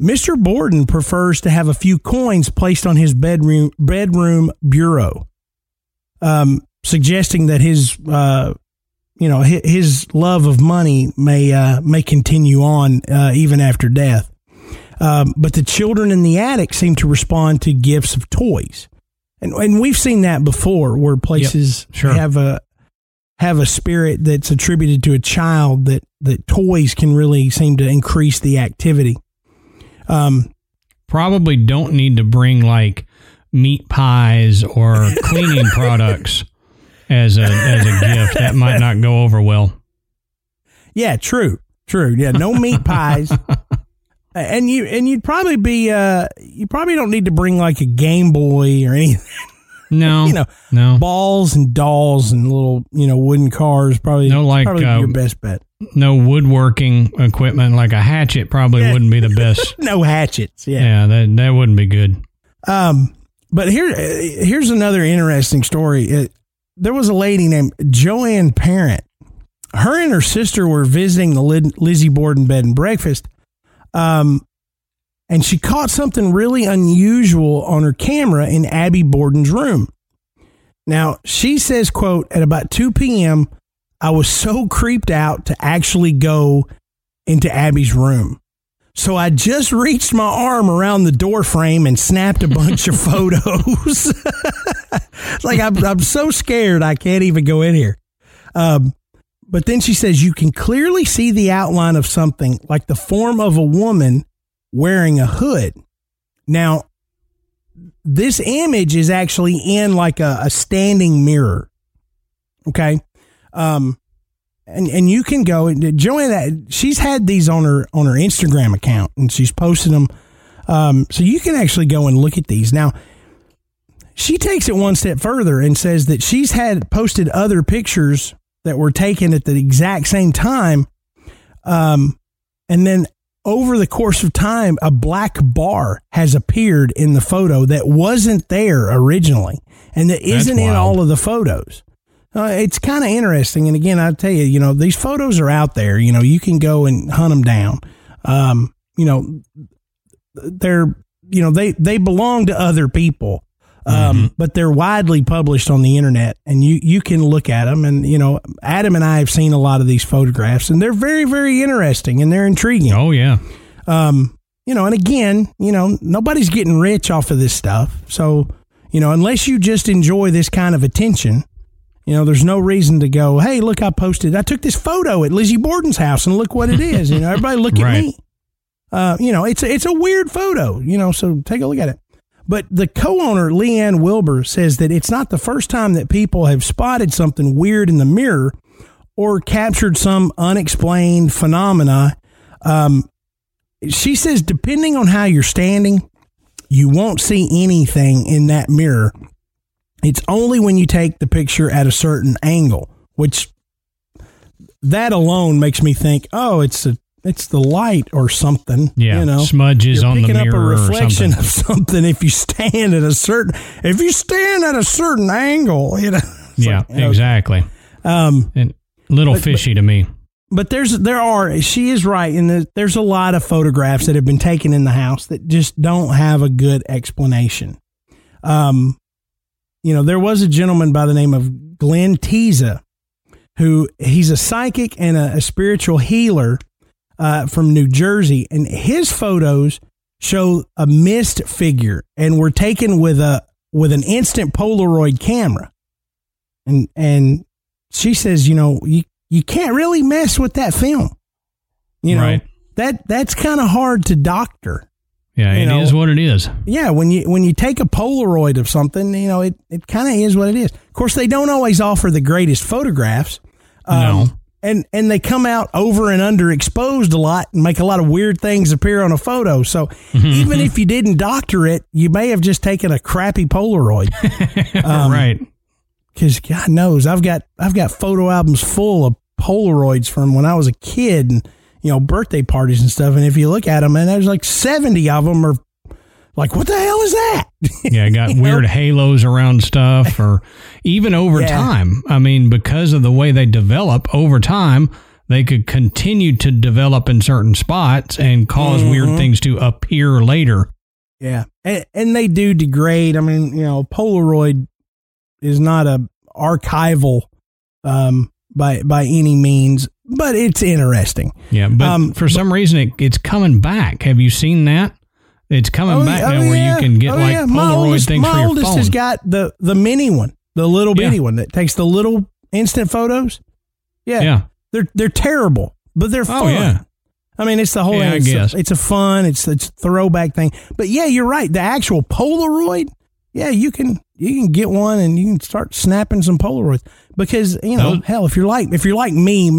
[SPEAKER 2] Mr. Borden prefers to have a few coins placed on his bedroom bedroom bureau, um, suggesting that his uh, you know his, his, love of money may uh, may continue on uh, even after death. Um, but the children in the attic seem to respond to gifts of toys, and and we've seen that before, where places
[SPEAKER 1] yep, sure.
[SPEAKER 2] have a have a spirit that's attributed to a child that that toys can really seem to increase the activity.
[SPEAKER 1] Um, probably don't need to bring like meat pies or cleaning products as a as a gift. That might not go over well.
[SPEAKER 2] Yeah, true, true. Yeah, no meat pies. and you and you'd probably be uh you probably don't need to bring like a Game Boy or anything.
[SPEAKER 1] No,
[SPEAKER 2] you know,
[SPEAKER 1] no
[SPEAKER 2] balls and dolls and little you know wooden cars. Probably no like probably uh, your best bet.
[SPEAKER 1] No woodworking equipment like a hatchet probably yeah. wouldn't be the best.
[SPEAKER 2] no hatchets. Yeah,
[SPEAKER 1] yeah, that that wouldn't be good.
[SPEAKER 2] Um, but here here's another interesting story. It, there was a lady named Joanne Parent. Her and her sister were visiting the Lizzie Borden bed and breakfast. Um, and she caught something really unusual on her camera in Abby Borden's room. Now, she says, quote, at about 2 p.m., I was so creeped out to actually go into Abby's room. So I just reached my arm around the door frame and snapped a bunch of photos. like I'm, I'm so scared I can't even go in here. Um, but then she says you can clearly see the outline of something like the form of a woman wearing a hood. Now, this image is actually in like a, a standing mirror. Okay. Um, and, and you can go and Joanna, she's had these on her, on her Instagram account and she's posted them. Um, so you can actually go and look at these. Now, she takes it one step further and says that she's had posted other pictures that were taken at the exact same time. Um, and then over the course of time, a black bar has appeared in the photo that wasn't there originally and that isn't in all of the photos. Uh, it's kind of interesting. And again, I tell you, you know, these photos are out there. You know, you can go and hunt them down. Um, you know, they're, you know, they, they belong to other people. Um, mm-hmm. but they're widely published on the internet and you, you can look at them. And, you know, Adam and I have seen a lot of these photographs and they're very, very interesting and they're intriguing.
[SPEAKER 1] Oh, yeah.
[SPEAKER 2] Um, you know, and again, you know, nobody's getting rich off of this stuff. So, you know, unless you just enjoy this kind of attention, you know, there's no reason to go, hey, look, I posted, I took this photo at Lizzie Borden's house and look what it is. You know, everybody look right. at me. Uh, you know, it's a, it's a weird photo, you know, so take a look at it. But the co owner, Lee-ann Wilber, says that it's not the first time that people have spotted something weird in the mirror or captured some unexplained phenomena. Um, she says, depending on how you're standing, you won't see anything in that mirror. It's only when you take the picture at a certain angle, which that alone makes me think, oh, it's a it's the light or something.
[SPEAKER 1] Yeah,
[SPEAKER 2] you know,
[SPEAKER 1] smudges
[SPEAKER 2] You're
[SPEAKER 1] on the mirror
[SPEAKER 2] up a reflection
[SPEAKER 1] of
[SPEAKER 2] something if you stand at a certain if you stand at a certain angle. You know.
[SPEAKER 1] Yeah, like, you know, exactly. Um, and little but, fishy
[SPEAKER 2] but,
[SPEAKER 1] to me.
[SPEAKER 2] But there's there are she is right, and there's a lot of photographs that have been taken in the house that just don't have a good explanation. Um, you know, there was a gentleman by the name of Glenn Teza, who he's a psychic and a, a spiritual healer uh, from New Jersey, and his photos show a mist figure and were taken with a with an instant Polaroid camera. And and she says, you know, you you can't really mess with that film. You know, right. that that's kind of hard to doctor.
[SPEAKER 1] Yeah,
[SPEAKER 2] it
[SPEAKER 1] know? is what it is.
[SPEAKER 2] Yeah, when you when you take a Polaroid of something, you know, it, it kind of is what it is. Of course, they don't always offer the greatest photographs,
[SPEAKER 1] no.
[SPEAKER 2] And and they come out over and under exposed a lot and make a lot of weird things appear on a photo. So even if you didn't doctor it, you may have just taken a crappy Polaroid. Um,
[SPEAKER 1] right.
[SPEAKER 2] Because God knows I've got I've got photo albums full of Polaroids from when I was a kid and you know birthday parties and stuff. And if you look at them, and there's like seventy of them are like, what the hell is that?
[SPEAKER 1] Yeah, got
[SPEAKER 2] You know?
[SPEAKER 1] weird halos around stuff, or even over
[SPEAKER 2] Yeah.
[SPEAKER 1] time. I mean, because of the way they develop over time, they could continue to develop in certain spots and because
[SPEAKER 2] Mm-hmm.
[SPEAKER 1] weird things to appear later.
[SPEAKER 2] Yeah, and, and they do degrade. I mean, you know, Polaroid is not a archival um, by by any means, but it's interesting.
[SPEAKER 1] Yeah, but
[SPEAKER 2] Um,
[SPEAKER 1] for some reason, it, it's coming back. Have you seen that? It's coming
[SPEAKER 2] Oh,
[SPEAKER 1] back
[SPEAKER 2] yeah,
[SPEAKER 1] now
[SPEAKER 2] oh,
[SPEAKER 1] where you can get
[SPEAKER 2] Oh,
[SPEAKER 1] like
[SPEAKER 2] yeah.
[SPEAKER 1] Polaroid
[SPEAKER 2] oldest,
[SPEAKER 1] things for your
[SPEAKER 2] oldest
[SPEAKER 1] phone.
[SPEAKER 2] has got the the mini one, the little
[SPEAKER 1] Yeah.
[SPEAKER 2] one that takes the little instant photos. Yeah,
[SPEAKER 1] yeah.
[SPEAKER 2] they're they're terrible, but they're
[SPEAKER 1] Oh,
[SPEAKER 2] fun.
[SPEAKER 1] yeah.
[SPEAKER 2] I mean, it's the whole.
[SPEAKER 1] Yeah, I
[SPEAKER 2] it's,
[SPEAKER 1] guess.
[SPEAKER 2] A, it's a fun. It's it's a throwback thing. But yeah, you're right. The actual Polaroid. Yeah, you can you can get one and you can start snapping some Polaroids because you know hell if you're like if you're like me,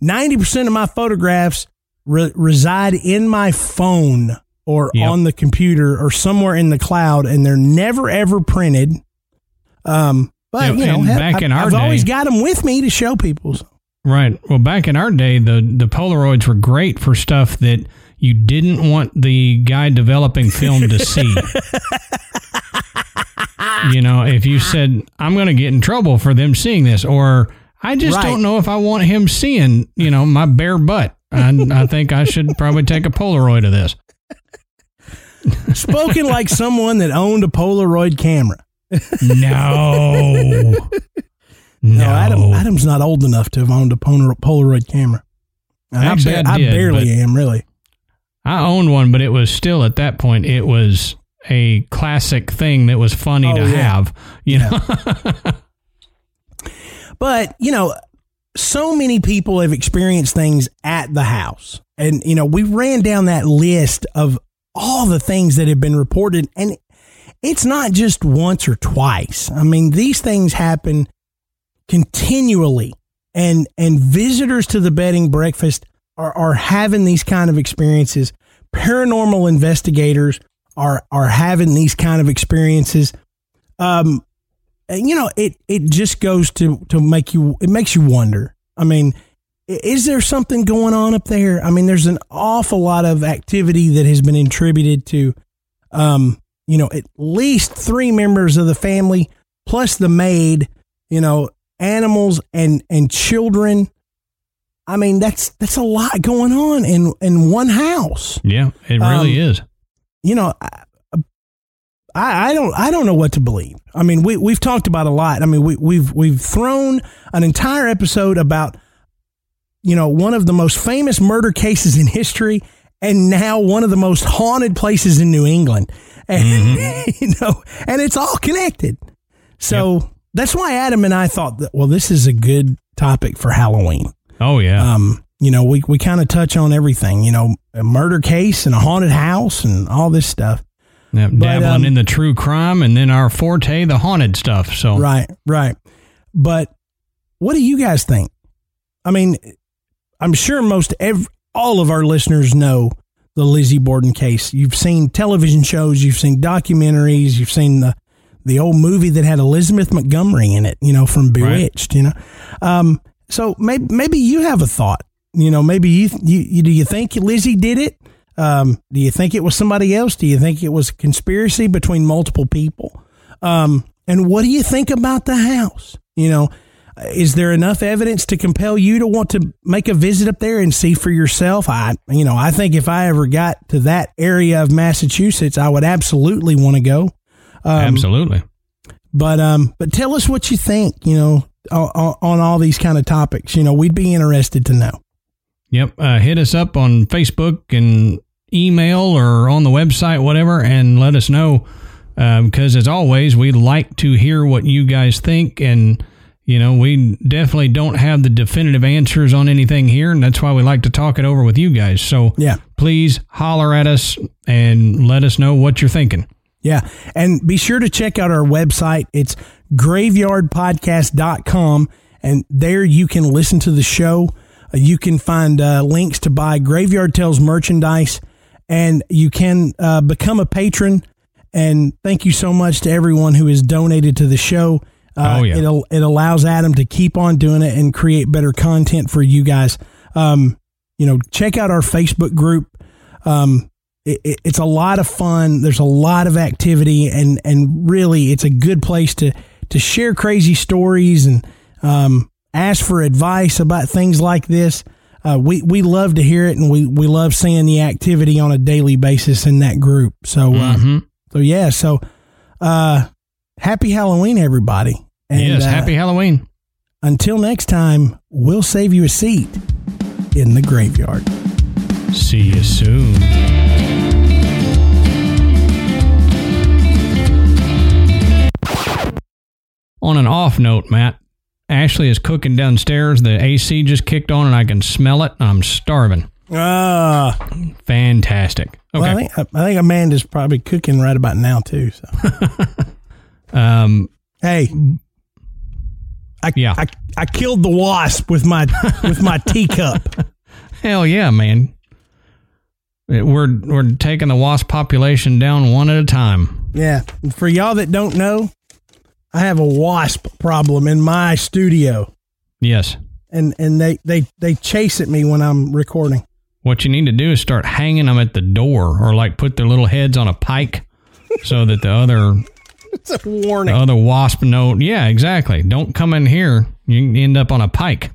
[SPEAKER 2] ninety percent of my photographs re- reside in my phone or
[SPEAKER 1] Yep.
[SPEAKER 2] on the computer or somewhere in the cloud, and they're never ever printed. Um, but you know,
[SPEAKER 1] back
[SPEAKER 2] I,
[SPEAKER 1] in our
[SPEAKER 2] I've always got them with me to show people. So.
[SPEAKER 1] Right. Well, back in our day, the the Polaroids were great for stuff that you didn't want the guy developing film to see. you know, if you said, "I'm going to get in trouble for them seeing this," or "I just
[SPEAKER 2] Right.
[SPEAKER 1] don't know if I want him seeing," you know, my bare butt. And I think I should probably take a Polaroid of this.
[SPEAKER 2] Spoken like someone that owned a Polaroid camera.
[SPEAKER 1] No. No.
[SPEAKER 2] No, Adam, Adam's not old enough to have owned a Polaroid camera.
[SPEAKER 1] Actually,
[SPEAKER 2] I, ba-
[SPEAKER 1] I
[SPEAKER 2] I barely am, really.
[SPEAKER 1] I owned one, but it was still at that point, it was a classic thing that was funny
[SPEAKER 2] Oh,
[SPEAKER 1] to
[SPEAKER 2] yeah.
[SPEAKER 1] have. You know,
[SPEAKER 2] But, you know, so many people have experienced things at the house. And, you know, we ran down that list of all the things that have been reported. And it's not just once or twice. I mean, these things happen continually. And, and visitors to the bedding breakfast are, are having these kind of experiences. Paranormal investigators are, are having these kind of experiences. Um, you know, it it just goes to to make you it makes you wonder. I mean, is there something going on up there? I mean, there's an awful lot of activity that has been attributed to, um, you know, at least three members of the family plus the maid. You know, animals and and children. I mean, that's that's a lot going on in in one house
[SPEAKER 1] yeah, it really
[SPEAKER 2] Um,
[SPEAKER 1] is.
[SPEAKER 2] you know, I, I I don't I don't know what to believe. I mean, we we've talked about a lot. I mean, we we've we've thrown an entire episode about you know one of the most famous murder cases in history, and now one of the most haunted places in New England, and you know, and it's all connected. So that's why Adam and I thought that well, this is a good topic for Halloween
[SPEAKER 1] Oh yeah,
[SPEAKER 2] um, you know, we, we kind of touch on everything, you know, a murder case and a haunted house and all this stuff.
[SPEAKER 1] yeah dabbling
[SPEAKER 2] um,
[SPEAKER 1] in the true crime, and then our forte, the haunted stuff. So
[SPEAKER 2] Right, right. But what do you guys think? I mean, I'm sure most ev- all of our listeners know the Lizzie Borden case. You've seen television shows, you've seen documentaries, you've seen the the old movie that had Elizabeth Montgomery in it, you know, from Bewitched, you know. Um, so maybe maybe you have a thought. You know, maybe you, you, you do you think Lizzie did it? Um, do you think it was somebody else? Do you think it was a conspiracy between multiple people? Um, and what do you think about the house? You know, is there enough evidence to compel you to want to make a visit up there and see for yourself? I, you know, I think if I ever got to that area of Massachusetts, I would absolutely want to go.
[SPEAKER 1] absolutely.
[SPEAKER 2] But um, but tell us what you think. You know, on, on all these kind of topics. You know, we'd be interested to know.
[SPEAKER 1] Yep. Uh, hit us up on Facebook and email or on the website, whatever, and let us know. Because as always, we like to hear what you guys think. And, you know, we definitely don't have the definitive answers on anything here. And that's why we like to talk it over with you guys. So
[SPEAKER 2] Yeah.
[SPEAKER 1] please holler at us and let us know what you're thinking.
[SPEAKER 2] Yeah. And be sure to check out our website. It's graveyardpodcast.com. and there you can listen to the show. Uh, you can find uh, links to buy Graveyard Tales merchandise, and you can uh, become a patron. And thank you so much to everyone who has donated to the show. Uh,
[SPEAKER 1] Oh, yeah.
[SPEAKER 2] It, it allows Adam to keep on doing it and create better content for you guys. Um, you know, check out our Facebook group. Um, it, it, it's a lot of fun. There's a lot of activity, and and really, it's a good place to to share crazy stories and um, ask for advice about things like this. Uh, we we love to hear it, and we we love seeing the activity on a daily basis in that group. So uh,
[SPEAKER 1] Mhm.
[SPEAKER 2] so yeah, so uh, happy Halloween, everybody. And,
[SPEAKER 1] yes,
[SPEAKER 2] uh,
[SPEAKER 1] happy Halloween.
[SPEAKER 2] until next time, we'll save you a seat in the graveyard.
[SPEAKER 1] See you soon. On an off note, Matt, Ashley is cooking downstairs. The AC just kicked on and I can smell it. I'm starving.
[SPEAKER 2] Ah,
[SPEAKER 1] Fantastic. Okay.
[SPEAKER 2] well, I think I think Amanda's probably cooking right about now too. So
[SPEAKER 1] um,
[SPEAKER 2] hey, I
[SPEAKER 1] Yeah.
[SPEAKER 2] I, I killed the wasp with my with my teacup.
[SPEAKER 1] hell yeah, man. We're we're taking the wasp population down one at a time.
[SPEAKER 2] Yeah, And for y'all that don't know, I have a wasp problem in my studio,
[SPEAKER 1] Yes.
[SPEAKER 2] and and they they they chase at me when I'm recording.
[SPEAKER 1] What you need to do is start hanging them at the door, or like put their little heads on a pike, so that the other
[SPEAKER 2] It's a
[SPEAKER 1] the
[SPEAKER 2] warning.
[SPEAKER 1] other wasp note. Yeah, exactly. Don't come in here. You end up on a pike.